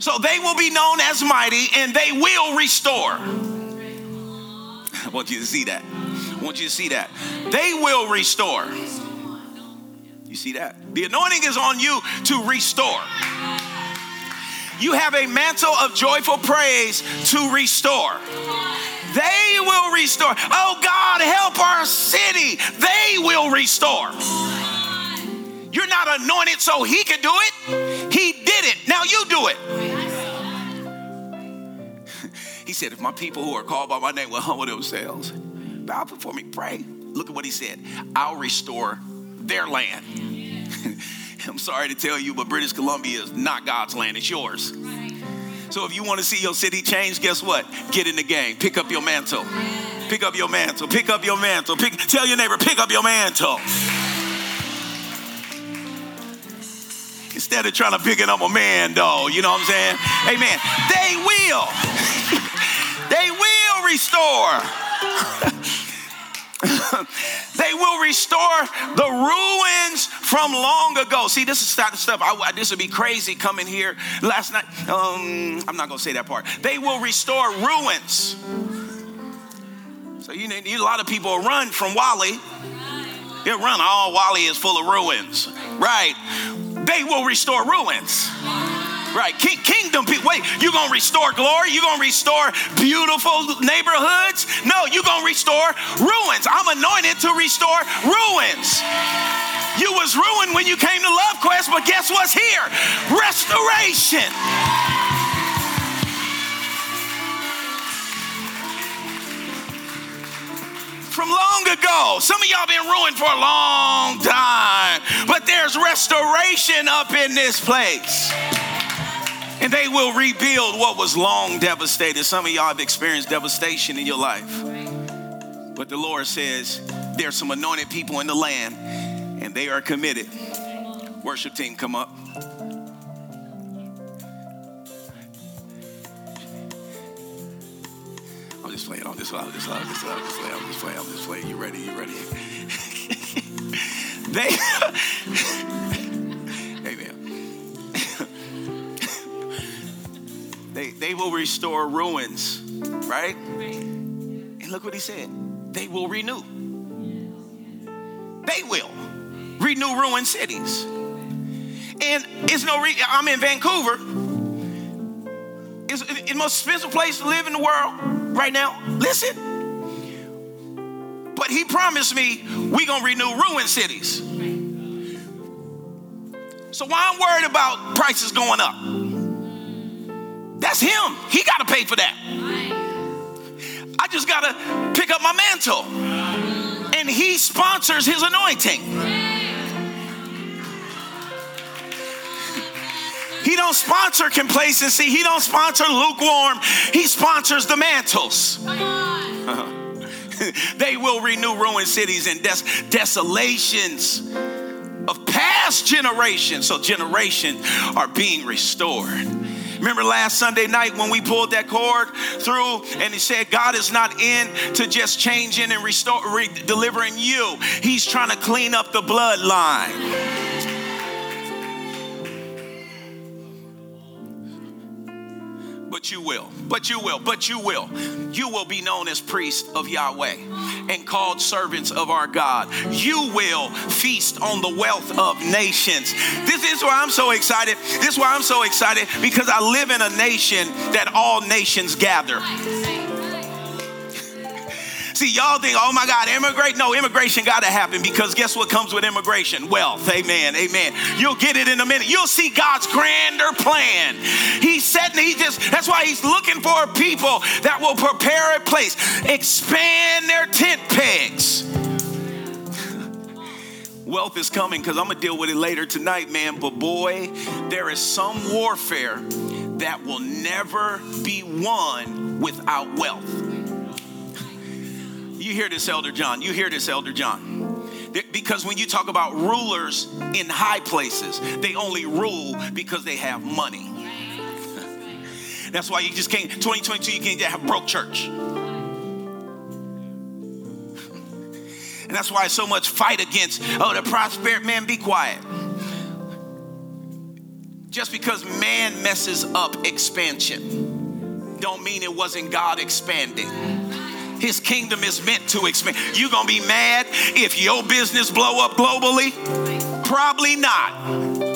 So they will be known as mighty and they will restore. I [laughs] want you to see that. I want you to see that. They will restore. You see that? The anointing is on you to restore. You have a mantle of joyful praise to restore. They will restore. Oh God, help our city. They will restore. You're not anointed so he can do it. He did it. Now you do it. He said, If my people who are called by my name will humble themselves, bow before me, pray. Look at what he said I'll restore their land. [laughs] I'm sorry to tell you, but British Columbia is not God's land, it's yours. So if you want to see your city change, guess what? Get in the game. Pick up your mantle. Pick up your mantle. Pick up your mantle. Pick, tell your neighbor, pick up your mantle. Instead of trying to pick it up a man, though, you know what I'm saying? Amen. They will. [laughs] they will restore. [laughs] they will restore the ruins from long ago. See, this is the stuff. I, this would be crazy coming here last night. Um, I'm not going to say that part. They will restore ruins. So you know, a lot of people run from Whalley. They run. All Whalley is full of ruins, right? They will restore ruins. Right, King, kingdom people. Wait, you gonna restore glory? You gonna restore beautiful neighborhoods? No, you gonna restore ruins. I'm anointed to restore ruins. You was ruined when you came to Love Quest, but guess what's here? Restoration. From long ago. Some of y'all been ruined for a long time, but there's restoration up in this place. And they will rebuild what was long devastated. Some of y'all have experienced devastation in your life. But the Lord says there's some anointed people in the land and they are committed. Worship team, come up. Just playing. I'm just playing. I'm just playing. I'm just playing. I'm just playing. I'm just playing. I'm just playing. You ready? You ready? [laughs] they. [laughs] Amen. [laughs] they they will restore ruins, right? And look what he said. They will renew. They will renew ruined cities. And it's no. Re- I'm in Vancouver. It's the most expensive place to live in the world right now. Listen. But he promised me we gonna renew ruined cities. So why I'm worried about prices going up? That's him. He got to pay for that. I just got to pick up my mantle. And he sponsors his anointing. Don't sponsor complacency. He don't sponsor lukewarm. He sponsors the mantles. [laughs] they will renew ruined cities and des- desolations of past generations. So generations are being restored. Remember last Sunday night when we pulled that cord through and he said, God is not in to just changing and restoring, re- delivering you. He's trying to clean up the bloodline. You will, but you will, but you will. You will be known as priests of Yahweh and called servants of our God. You will feast on the wealth of nations. This is why I'm so excited. This is why I'm so excited because I live in a nation that all nations gather. See, y'all think, oh my God, immigrate? No, immigration got to happen because guess what comes with immigration? Wealth. Amen. Amen. You'll get it in a minute. You'll see God's grander plan. He's setting, he just, that's why he's looking for people that will prepare a place, expand their tent pegs. [laughs] Wealth is coming because I'm going to deal with it later tonight, man. But boy, there is some warfare that will never be won without wealth. You hear this, Elder John. You hear this, Elder John. Because when you talk about rulers in high places, they only rule because they have money. [laughs] That's why you just can't, 2022, you can't have broke church. And that's why so much fight against, oh, the prosperity, man, be quiet. Just because man messes up expansion, don't mean it wasn't God expanding. His kingdom is meant to expand. You gonna be mad if your business blow up globally? Probably not.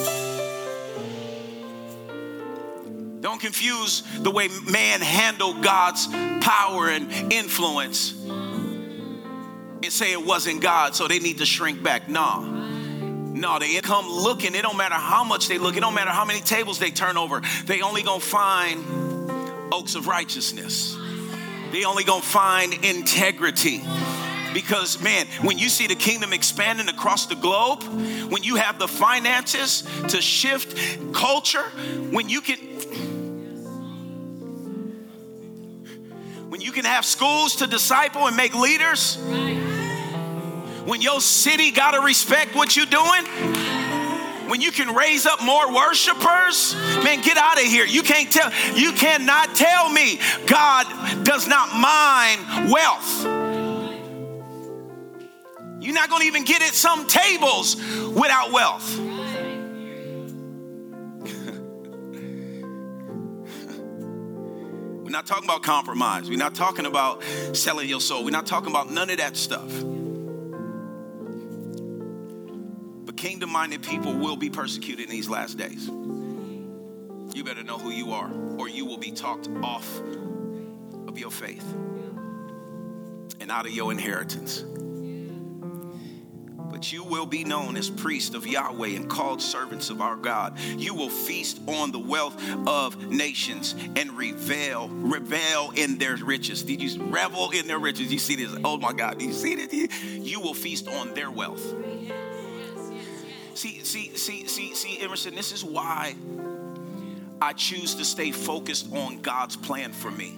Don't confuse the way man handled God's power and influence and say it wasn't God, so they need to shrink back. No. No, they come looking. It don't matter how much they look. It don't matter how many tables they turn over. They only gonna find oaks of righteousness they only gonna find integrity. Because, man, when you see the kingdom expanding across the globe, when you have the finances to shift culture, when you can. When you can have schools to disciple and make leaders, when your city got to respect what you're doing, when you can raise up more worshipers, man, get out of here. You can't tell, you cannot tell me God does not mind wealth. You're not going to even get at some tables without wealth. [laughs] We're not talking about compromise. We're not talking about selling your soul. We're not talking about none of that stuff. Kingdom minded people will be persecuted in these last days. You better know who you are, or you will be talked off of your faith and out of your inheritance. But you will be known as priests of Yahweh and called servants of our God. You will feast on the wealth of nations and revel, revel in their riches. Did you revel in their riches? You see this? Oh my God, do you see this? You will feast on their wealth. See, see, see, see, see, Emerson, this is why I choose to stay focused on God's plan for me.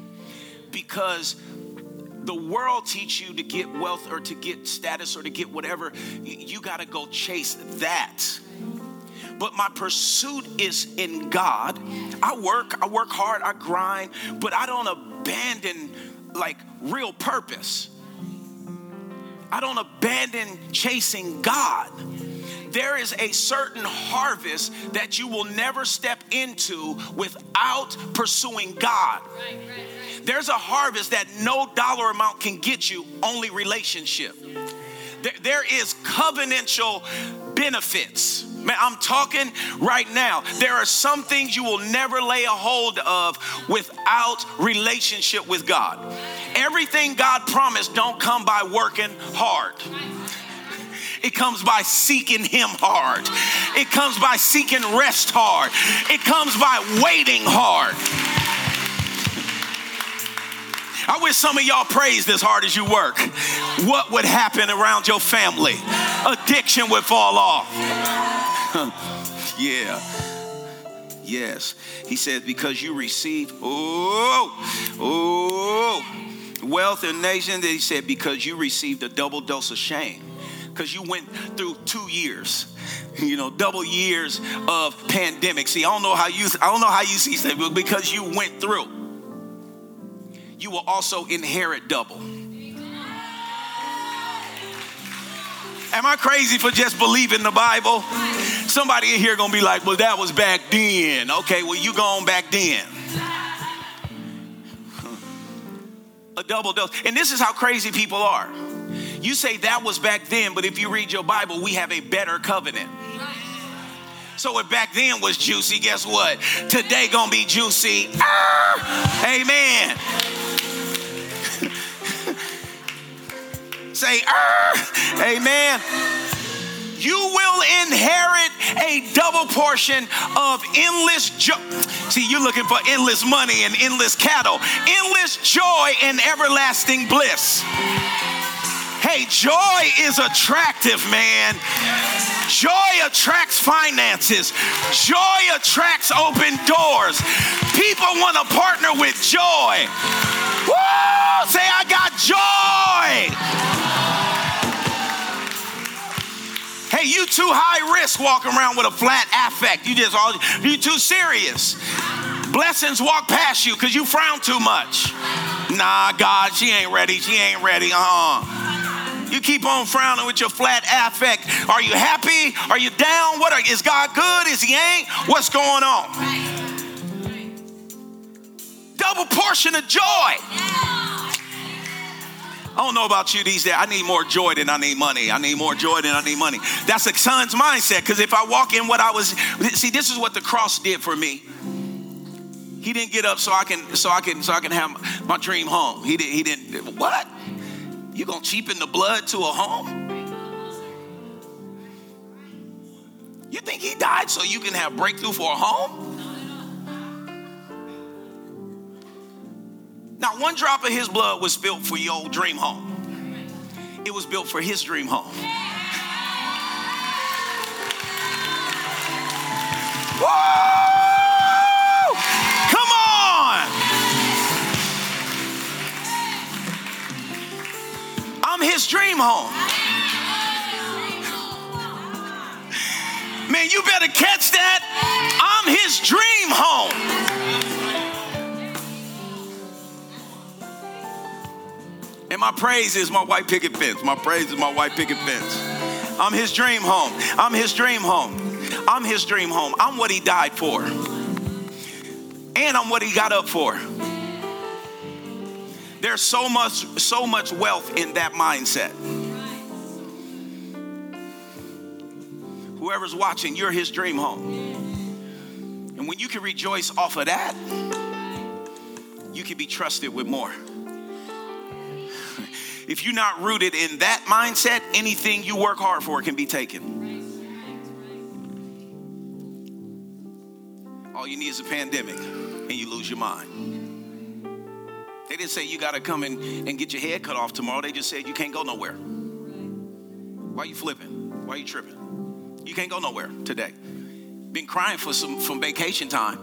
Because the world teach you to get wealth or to get status or to get whatever, you got to go chase that. But my pursuit is in God. I work, I work hard, I grind, but I don't abandon like real purpose. I don't abandon chasing God there is a certain harvest that you will never step into without pursuing God. Right, right, right. There's a harvest that no dollar amount can get you, only relationship. There, there is covenantal benefits. Man, I'm talking right now. There are some things you will never lay a hold of without relationship with God. Everything God promised don't come by working hard. It comes by seeking Him hard. It comes by seeking rest hard. It comes by waiting hard. I wish some of y'all praised as hard as you work. What would happen around your family? Addiction would fall off. [laughs] yeah. Yes. He says, because you receive, oh, oh, wealth and nation. He said, because you received a double dose of shame because you went through two years you know double years of pandemic see i don't know how you i don't know how you see that but because you went through you will also inherit double Am I crazy for just believing the Bible? Somebody in here gonna be like, well, that was back then. Okay, well, you gone back then. [laughs] A double dose. And this is how crazy people are. You say that was back then, but if you read your Bible, we have a better covenant. So what back then was juicy, guess what? Today gonna be juicy. Ah, amen. [laughs] Say, ah, amen. You will inherit a double portion of endless joy. See, you're looking for endless money and endless cattle, endless joy and everlasting bliss. Hey, joy is attractive, man. Joy attracts finances. Joy attracts open doors. People want to partner with joy. Woo! Say, I got joy. Hey, you too high risk walking around with a flat affect. You just all you too serious. Blessings walk past you because you frown too much. Nah, God, she ain't ready. She ain't ready. Uh-uh. You keep on frowning with your flat affect. Are you happy? Are you down? What are, is God good? Is he ain't? What's going on? Double portion of joy. I don't know about you these days. I need more joy than I need money. I need more joy than I need money. That's a son's mindset. Because if I walk in what I was, see, this is what the cross did for me. He didn't get up so I can, so I can, so I can have my dream home. He didn't. He didn't. What? You gonna cheapen the blood to a home? You think he died so you can have breakthrough for a home? Not one drop of his blood was spilled for your dream home. It was built for his dream home. Whoa! His dream home. Man, you better catch that. I'm his dream home. And my praise is my white picket fence. My praise is my white picket fence. I'm his dream home. I'm his dream home. I'm his dream home. I'm what he died for. And I'm what he got up for. There's so much, so much wealth in that mindset. Whoever's watching, you're his dream home. And when you can rejoice off of that, you can be trusted with more. [laughs] If you're not rooted in that mindset, anything you work hard for can be taken. All you need is a pandemic and you lose your mind. They didn't say you got to come in and get your head cut off tomorrow. They just said you can't go nowhere. Why you flipping? Why you tripping? You can't go nowhere today. Been crying for some from vacation time.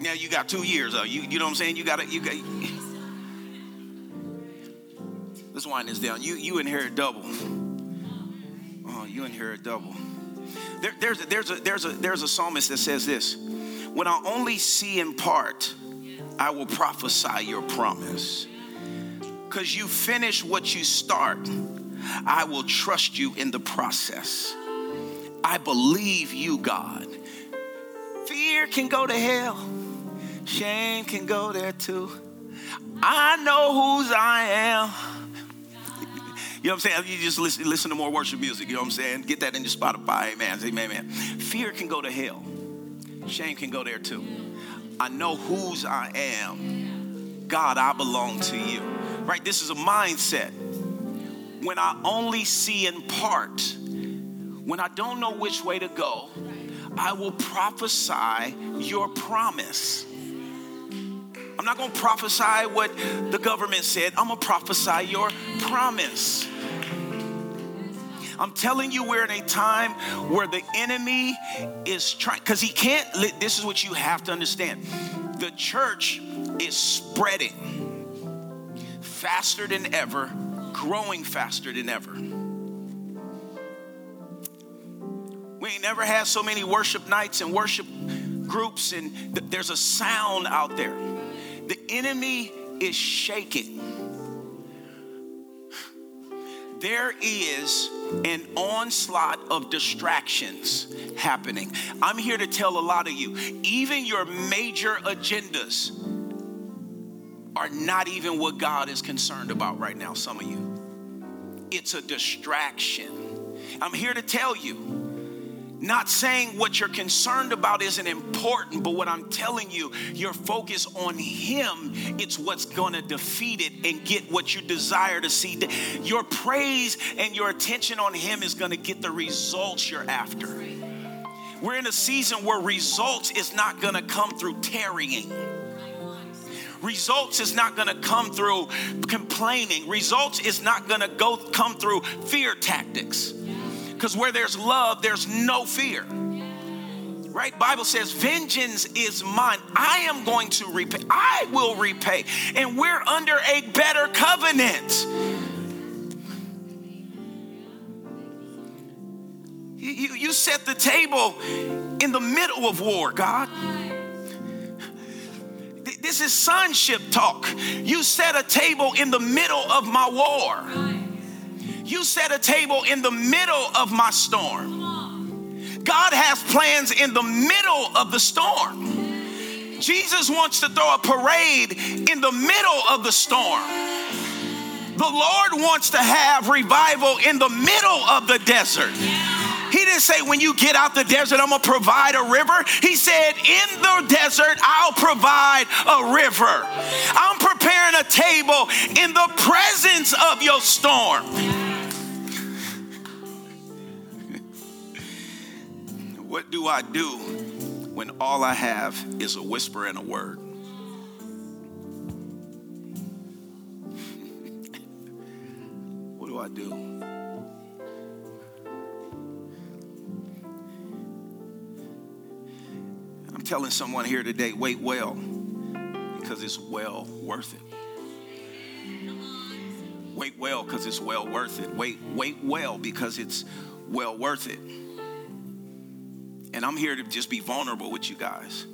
Now you got two years. Uh, you you know what I'm saying? You got to you got. Let's wind this down. You you inherit double. Oh, you inherit double. There, there's, a, there's, a, there's, a, there's a psalmist that says this When I only see in part, I will prophesy your promise. Because you finish what you start, I will trust you in the process. I believe you, God. Fear can go to hell, shame can go there too. I know whose I am. You know what I'm saying? You just listen, listen to more worship music. You know what I'm saying? Get that in your Spotify. Amen. Amen. Amen. Fear can go to hell. Shame can go there too. I know whose I am. God, I belong to you. Right? This is a mindset. When I only see in part, when I don't know which way to go, I will prophesy your promise. I'm not going to prophesy what the government said. I'm going to prophesy your promise. I'm telling you, we're in a time where the enemy is trying, because he can't, this is what you have to understand. The church is spreading faster than ever, growing faster than ever. We ain't never had so many worship nights and worship groups, and th- there's a sound out there. The enemy is shaking there is an onslaught of distractions happening. I'm here to tell a lot of you, even your major agendas are not even what God is concerned about right now, some of you. It's a distraction. I'm here to tell you not saying what you're concerned about isn't important, but what I'm telling you, your focus on Him, it's what's gonna defeat it and get what you desire to see. Your praise and your attention on Him is gonna get the results you're after. We're in a season where results is not gonna come through tarrying. Results is not going to come through complaining. Results is not going to go come through fear tactics. Because where there's love, there's no fear. Right? Bible says, vengeance is mine. I am going to repay. I will repay. And we're under a better covenant. You, you set the table in the middle of war, God. This is sonship talk. You set a table in the middle of my war. You set a table in the middle of my storm. God has plans in the middle of the storm. Jesus wants to throw a parade in the middle of the storm. The Lord wants to have revival in the middle of the desert. He didn't say, when you get out the desert, I'm gonna provide a river. He said, in the desert, I'll provide a river. I'm preparing a table in the presence of your storm. [laughs] What do I do when all I have is a whisper and a word? [laughs] what do I do? Telling someone here today wait well because it's well worth it. Wait well because it's well worth it. Wait, wait well because it's well worth it. And I'm here to just be vulnerable with you guys.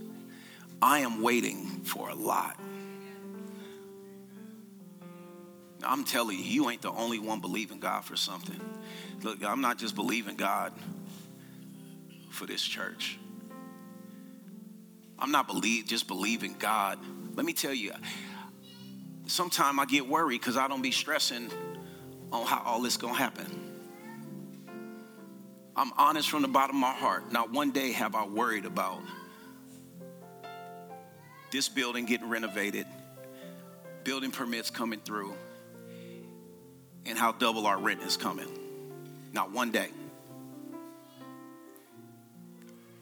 I am waiting for a lot. I'm telling you, you ain't the only one believing God for something. Look, I'm not just believing God for this church. I'm not believe just believing God. Let me tell you, sometimes I get worried because I don't be stressing on how all this gonna happen. I'm honest from the bottom of my heart. Not one day have I worried about this building getting renovated, building permits coming through, and how double our rent is coming. Not one day.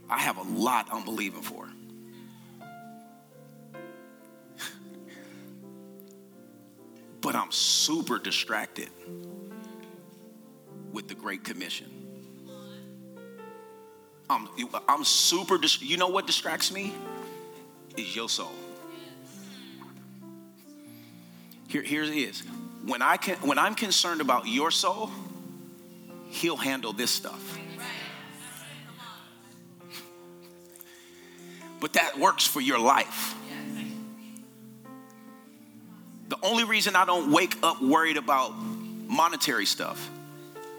I have a lot I'm believing for. But I'm super distracted with the Great Commission. I'm, I'm super, you know what distracts me? Is your soul. Here, here it is. When, I can, when I'm concerned about your soul, he'll handle this stuff. But that works for your life. Only reason I don't wake up worried about monetary stuff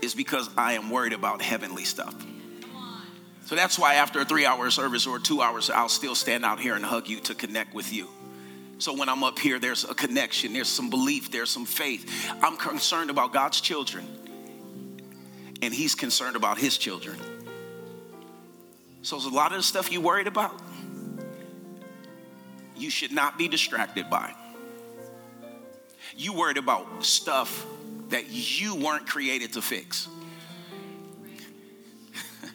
is because I am worried about heavenly stuff. So that's why after a three hour service or two hours, I'll still stand out here and hug you to connect with you. So when I'm up here, there's a connection, there's some belief, there's some faith. I'm concerned about God's children, and He's concerned about His children. So there's a lot of the stuff you're worried about, you should not be distracted by. You worried about stuff that you weren't created to fix. [laughs]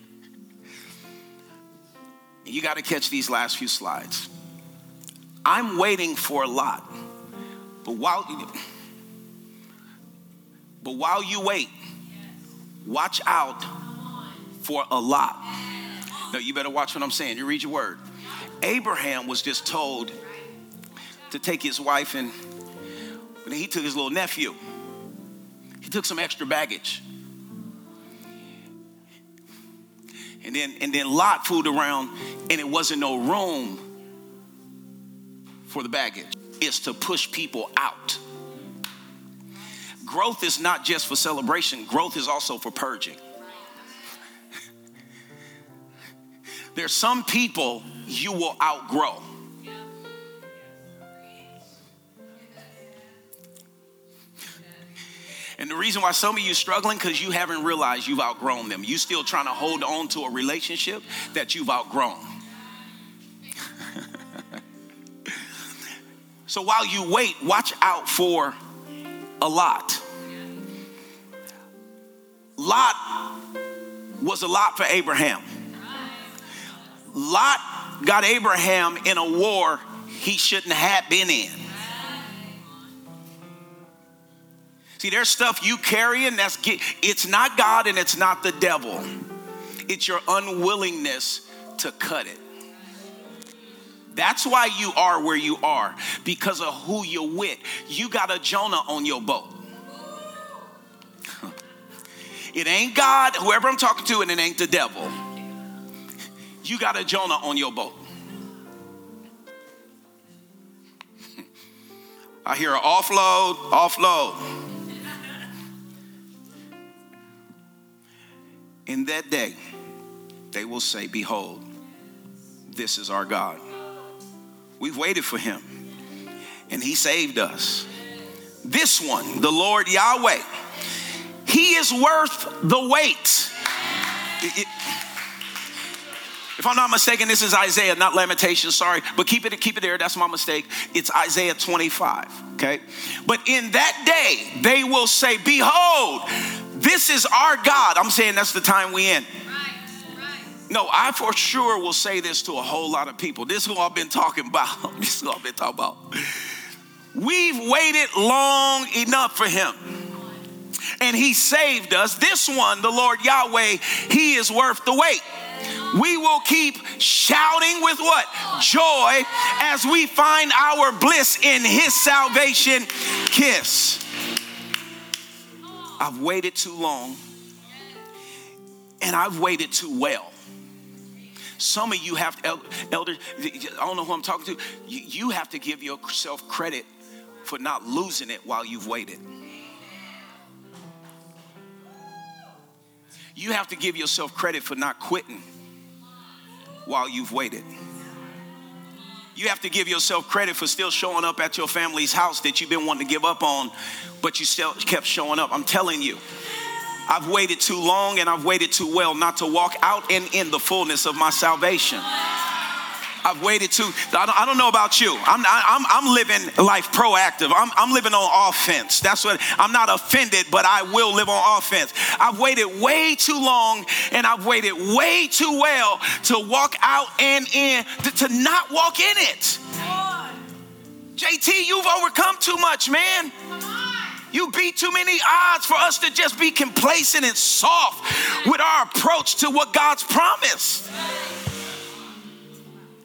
you got to catch these last few slides. I'm waiting for a lot. But while but while you wait, watch out for a lot. Now you better watch what I'm saying. You read your word. Abraham was just told to take his wife and he took his little nephew. He took some extra baggage. And then and then Lot fooled around and it wasn't no room for the baggage. It's to push people out. Growth is not just for celebration, growth is also for purging. [laughs] There's some people you will outgrow. And the reason why some of you struggling because you haven't realized you've outgrown them. You still trying to hold on to a relationship that you've outgrown. [laughs] so while you wait, watch out for a lot. Lot was a lot for Abraham. Lot got Abraham in a war he shouldn't have been in. See, there's stuff you carrying that's it's not God and it's not the devil. It's your unwillingness to cut it. That's why you are where you are because of who you're with. You got a Jonah on your boat. [laughs] It ain't God, whoever I'm talking to, and it ain't the devil. You got a Jonah on your boat. [laughs] I hear an offload, offload. In that day, they will say, Behold, this is our God. We've waited for him, and he saved us. This one, the Lord Yahweh, he is worth the wait. It, it, if I'm not mistaken, this is Isaiah, not Lamentations, sorry, but keep it, keep it there. That's my mistake. It's Isaiah 25, okay? But in that day, they will say, Behold, this is our God. I'm saying that's the time we in. No, I for sure will say this to a whole lot of people. This is who I've been talking about. [laughs] This is who I've been talking about. We've waited long enough for him. And he saved us. This one, the Lord Yahweh, he is worth the wait. We will keep shouting with what? Joy as we find our bliss in his salvation kiss. I've waited too long and I've waited too well. Some of you have, elders, I don't know who I'm talking to, you have to give yourself credit for not losing it while you've waited. You have to give yourself credit for not quitting while you've waited. You have to give yourself credit for still showing up at your family's house that you've been wanting to give up on, but you still kept showing up. I'm telling you. I've waited too long and I've waited too well not to walk out and in the fullness of my salvation. I've waited too. I don't, I don't know about you. I'm, I'm, I'm living life proactive. I'm, I'm living on offense. That's what I'm not offended, but I will live on offense. I've waited way too long and I've waited way too well to walk out and in, to, to not walk in it. JT, you've overcome too much, man. You beat too many odds for us to just be complacent and soft with our approach to what God's promised.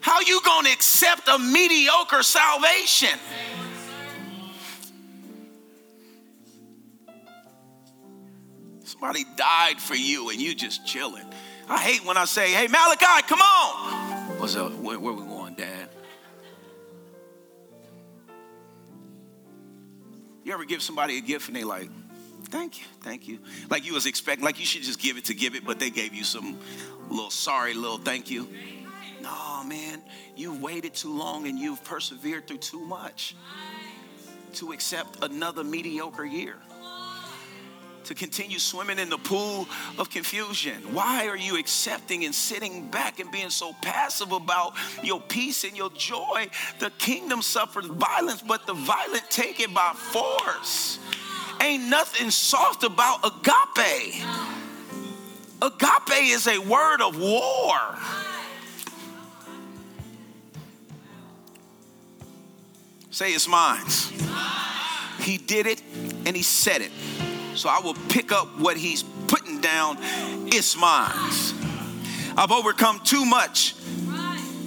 How you going to accept a mediocre salvation? Somebody died for you and you just chilling. I hate when I say, "Hey Malachi, come on." What's up? Where, where we going, Dad? You ever give somebody a gift and they like, thank you, thank you. Like you was expecting, like you should just give it to give it, but they gave you some little sorry little thank you. No, man, you've waited too long and you've persevered through too much to accept another mediocre year. To continue swimming in the pool of confusion. Why are you accepting and sitting back and being so passive about your peace and your joy? The kingdom suffers violence, but the violent take it by force. Ain't nothing soft about agape. Agape is a word of war. Say it's mine. He did it and he said it. So I will pick up what he's putting down. It's mine. I've overcome too much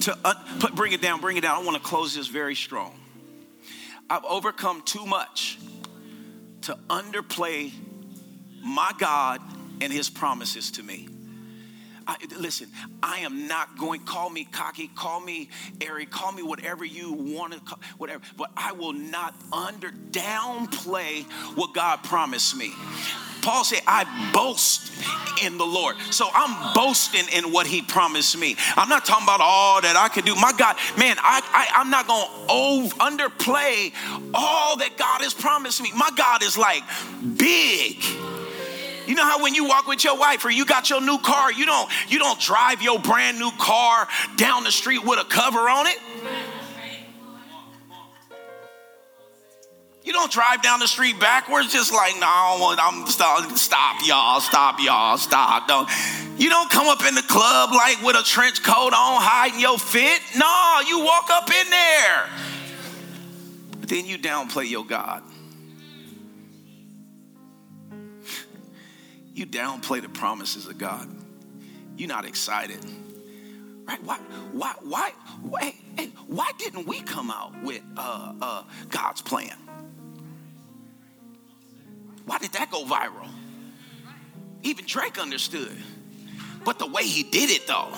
to uh, put, bring it down, bring it down. I want to close this very strong. I've overcome too much to underplay my God and his promises to me. I, listen, I am not going, call me cocky, call me airy, call me whatever you want to, whatever, but I will not under downplay what God promised me. Paul said, I boast in the Lord. So I'm boasting in what he promised me. I'm not talking about all that I can do. My God, man, I, I, am not going to underplay all that God has promised me. My God is like big. You know how when you walk with your wife or you got your new car, you don't you don't drive your brand new car down the street with a cover on it? You don't drive down the street backwards just like, no, I'm stop, stop, y'all, stop, y'all, stop. Don't. You don't come up in the club like with a trench coat on, hiding your fit. No, you walk up in there. But then you downplay your God. You downplay the promises of God. You're not excited. Right? Why, why, why, why, why didn't we come out with uh, uh, God's plan? Why did that go viral? Even Drake understood. But the way he did it, though,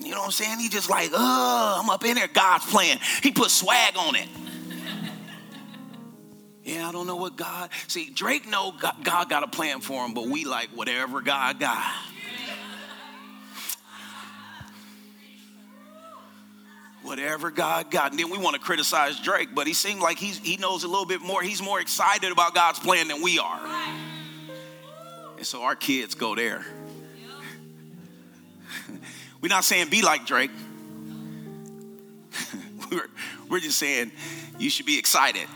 you know what I'm saying? He just like, oh, I'm up in there, God's plan. He put swag on it. Yeah, I don't know what God. See, Drake know God, got a plan for him, but we like whatever God got. Whatever God got. And then we want to criticize Drake, but he seemed like he's, he knows a little bit more. He's more excited about God's plan than we are. And so our kids go there. [laughs] we're not saying be like Drake. [laughs] we're, we're just saying you should be excited.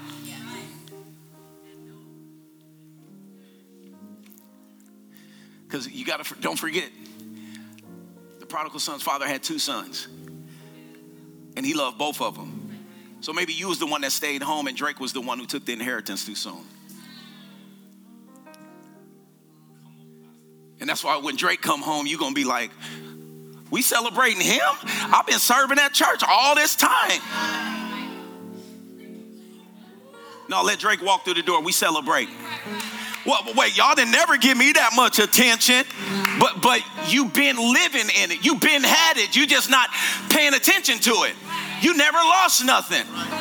Because you got to, don't forget, the prodigal son's father had two sons, and he loved both of them. So maybe you was the one that stayed home, and Drake was the one who took the inheritance too soon. And that's why when Drake come home, you're gonna be like, we celebrating him? I've been serving at church all this time. No, let Drake walk through the door. We celebrate. Well, wait, y'all didn't never give me that much attention. But but you've been living in it. You've been had it. You just not paying attention to it. You never lost nothing. [laughs]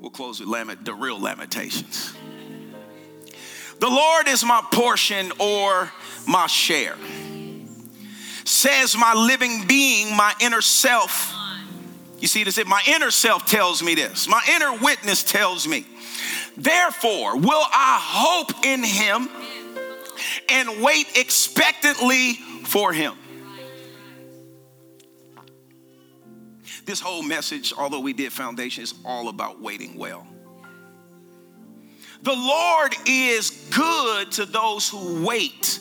We'll close with lament, the real lamentations. The Lord is my portion or my share. Says my living being, my inner self. You see this? My inner self tells me this. My inner witness tells me. Therefore, will I hope in him and wait expectantly for him. This whole message, although we did foundation, is all about waiting well. The Lord is good to those who wait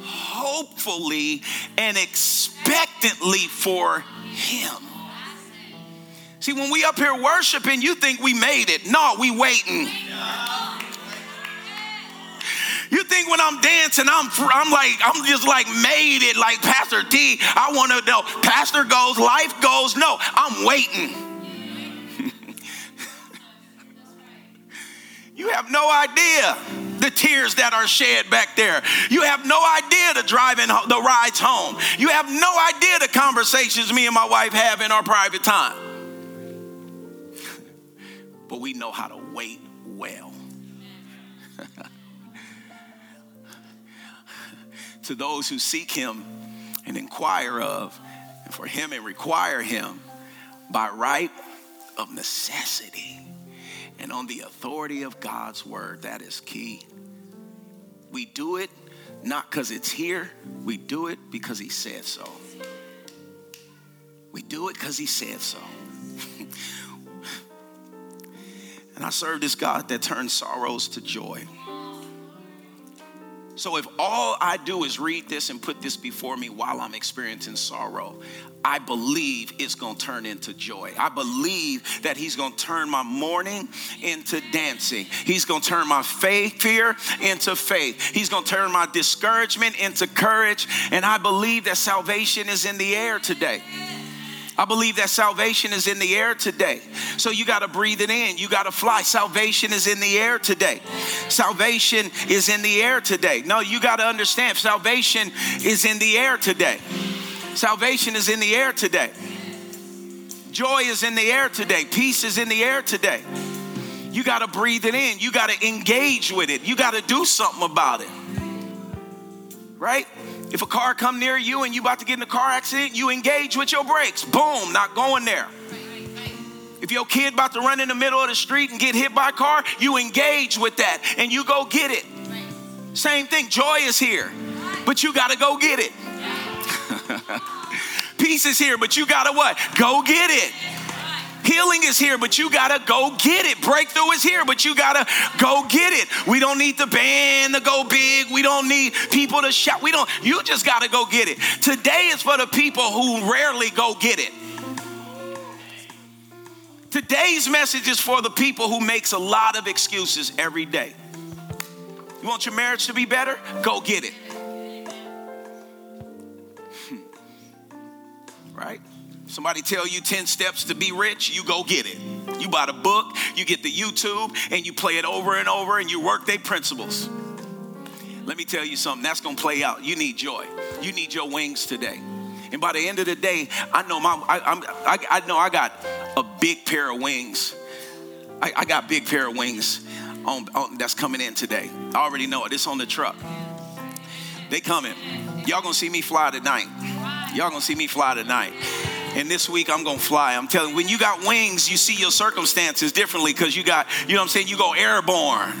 hopefully and expectantly for Him. See, when we up here worshiping, you think we made it. No, we waiting. You think when I'm dancing, I'm I'm like I'm just like made it like Pastor D. I want to know. Pastor goes, life goes. No, I'm waiting. [laughs] you have no idea the tears that are shed back there. You have no idea the driving the rides home. You have no idea the conversations me and my wife have in our private time. But we know how to wait well. [laughs] to those who seek him and inquire of, and for him and require him by right of necessity and on the authority of God's word. That is key. We do it not because it's here, we do it because he said so. We do it because he said so. And I serve this God that turns sorrows to joy. So if all I do is read this and put this before me while I'm experiencing sorrow, I believe it's going to turn into joy. I believe that he's going to turn my mourning into dancing. He's going to turn my faith fear into faith. He's going to turn my discouragement into courage, and I believe that salvation is in the air today. I believe that salvation is in the air today. So you got to breathe it in. You got to fly. Salvation is in the air today. Salvation is in the air today. No, you got to understand salvation is in the air today. Salvation is in the air today. Joy is in the air today. Peace is in the air today. You got to breathe it in. You got to engage with it. You got to do something about it. Right? If a car come near you and you about to get in a car accident, you engage with your brakes. Boom, not going there. If your kid about to run in the middle of the street and get hit by a car, you engage with that and you go get it. Same thing, joy is here, but you got to go get it. [laughs] Peace is here, but you got to what? Go get it. Healing is here, but you gotta go get it. Breakthrough is here, but you gotta go get it. We don't need the band to go big. We don't need people to shout. We don't, you just gotta go get it. Today is for the people who rarely go get it. Today's message is for the people who makes a lot of excuses every day. You want your marriage to be better? Go get it. [laughs] right? Somebody tell you 10 steps to be rich, you go get it. You buy the book, you get the YouTube, and you play it over and over and you work their principles. Let me tell you something, that's gonna play out. You need joy. You need your wings today. And by the end of the day, I know my I, I, I know I got a big pair of wings. I, I got big pair of wings on, on, that's coming in today. I already know it. It's on the truck. They coming. Y'all gonna see me fly tonight. Y'all gonna see me fly tonight. And this week I'm gonna fly. I'm telling you, when you got wings, you see your circumstances differently because you got, you know what I'm saying, you go airborne.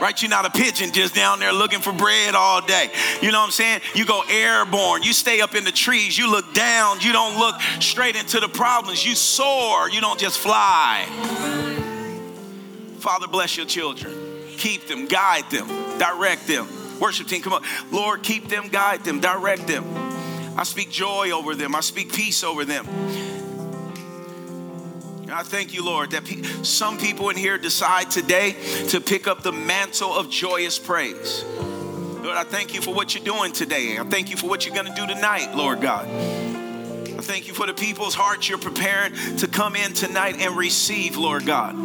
Right? You're not a pigeon just down there looking for bread all day. You know what I'm saying? You go airborne. You stay up in the trees. You look down. You don't look straight into the problems. You soar. You don't just fly. Father, bless your children. Keep them, guide them, direct them. Worship team, come on. Lord, keep them, guide them, direct them. I speak joy over them. I speak peace over them. And I thank you, Lord, that pe- some people in here decide today to pick up the mantle of joyous praise. Lord, I thank you for what you're doing today. I thank you for what you're going to do tonight, Lord God. I I thank you for the people's hearts you're preparing to come in tonight and receive, Lord God.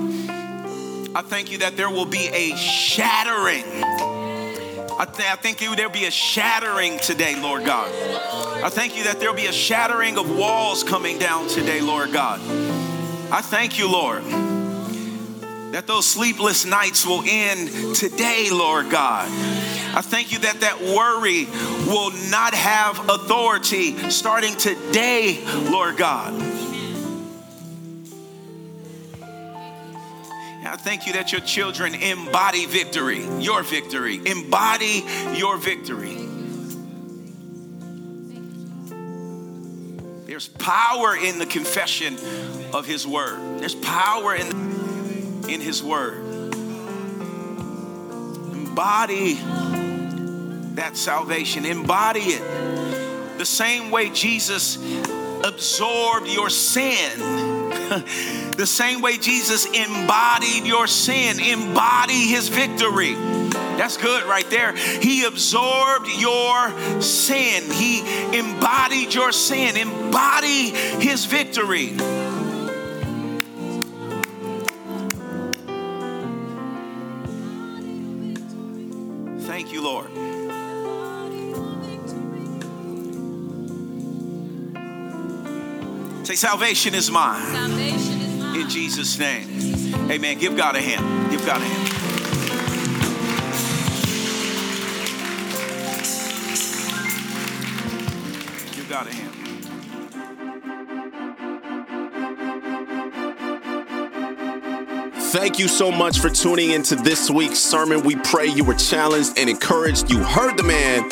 I thank you that there will be a shattering. I, th- I think there'll be a shattering today, Lord God. I thank you that there'll be a shattering of walls coming down today, Lord God. I thank you, Lord, that those sleepless nights will end today, Lord God. I thank you that that worry will not have authority starting today, Lord God. I thank you that your children embody victory, your victory, embody your victory. There's power in the confession of His word. There's power in, in His word. Embody that salvation, embody it. The same way Jesus absorbed your sin. [laughs] the same way Jesus embodied your sin, embody his victory. That's good right there. He absorbed your sin. He embodied your sin. Embody his victory. Thank you, Lord. Salvation is mine. Salvation is mine. In Jesus' name. Amen. Give God a hand. Give God a hand. Give God a hand. Thank you so much for tuning into this week's sermon. We pray you were challenged and encouraged. You heard the man.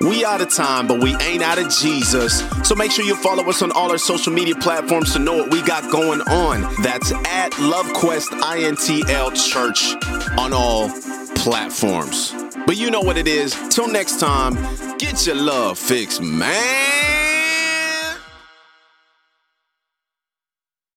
We out of time, but we ain't out of Jesus. So make sure you follow us on all our social media platforms to know what we got going on. That's at LoveQuest INTL Church on all platforms. But you know what it is. Till next time, get your love fixed, man.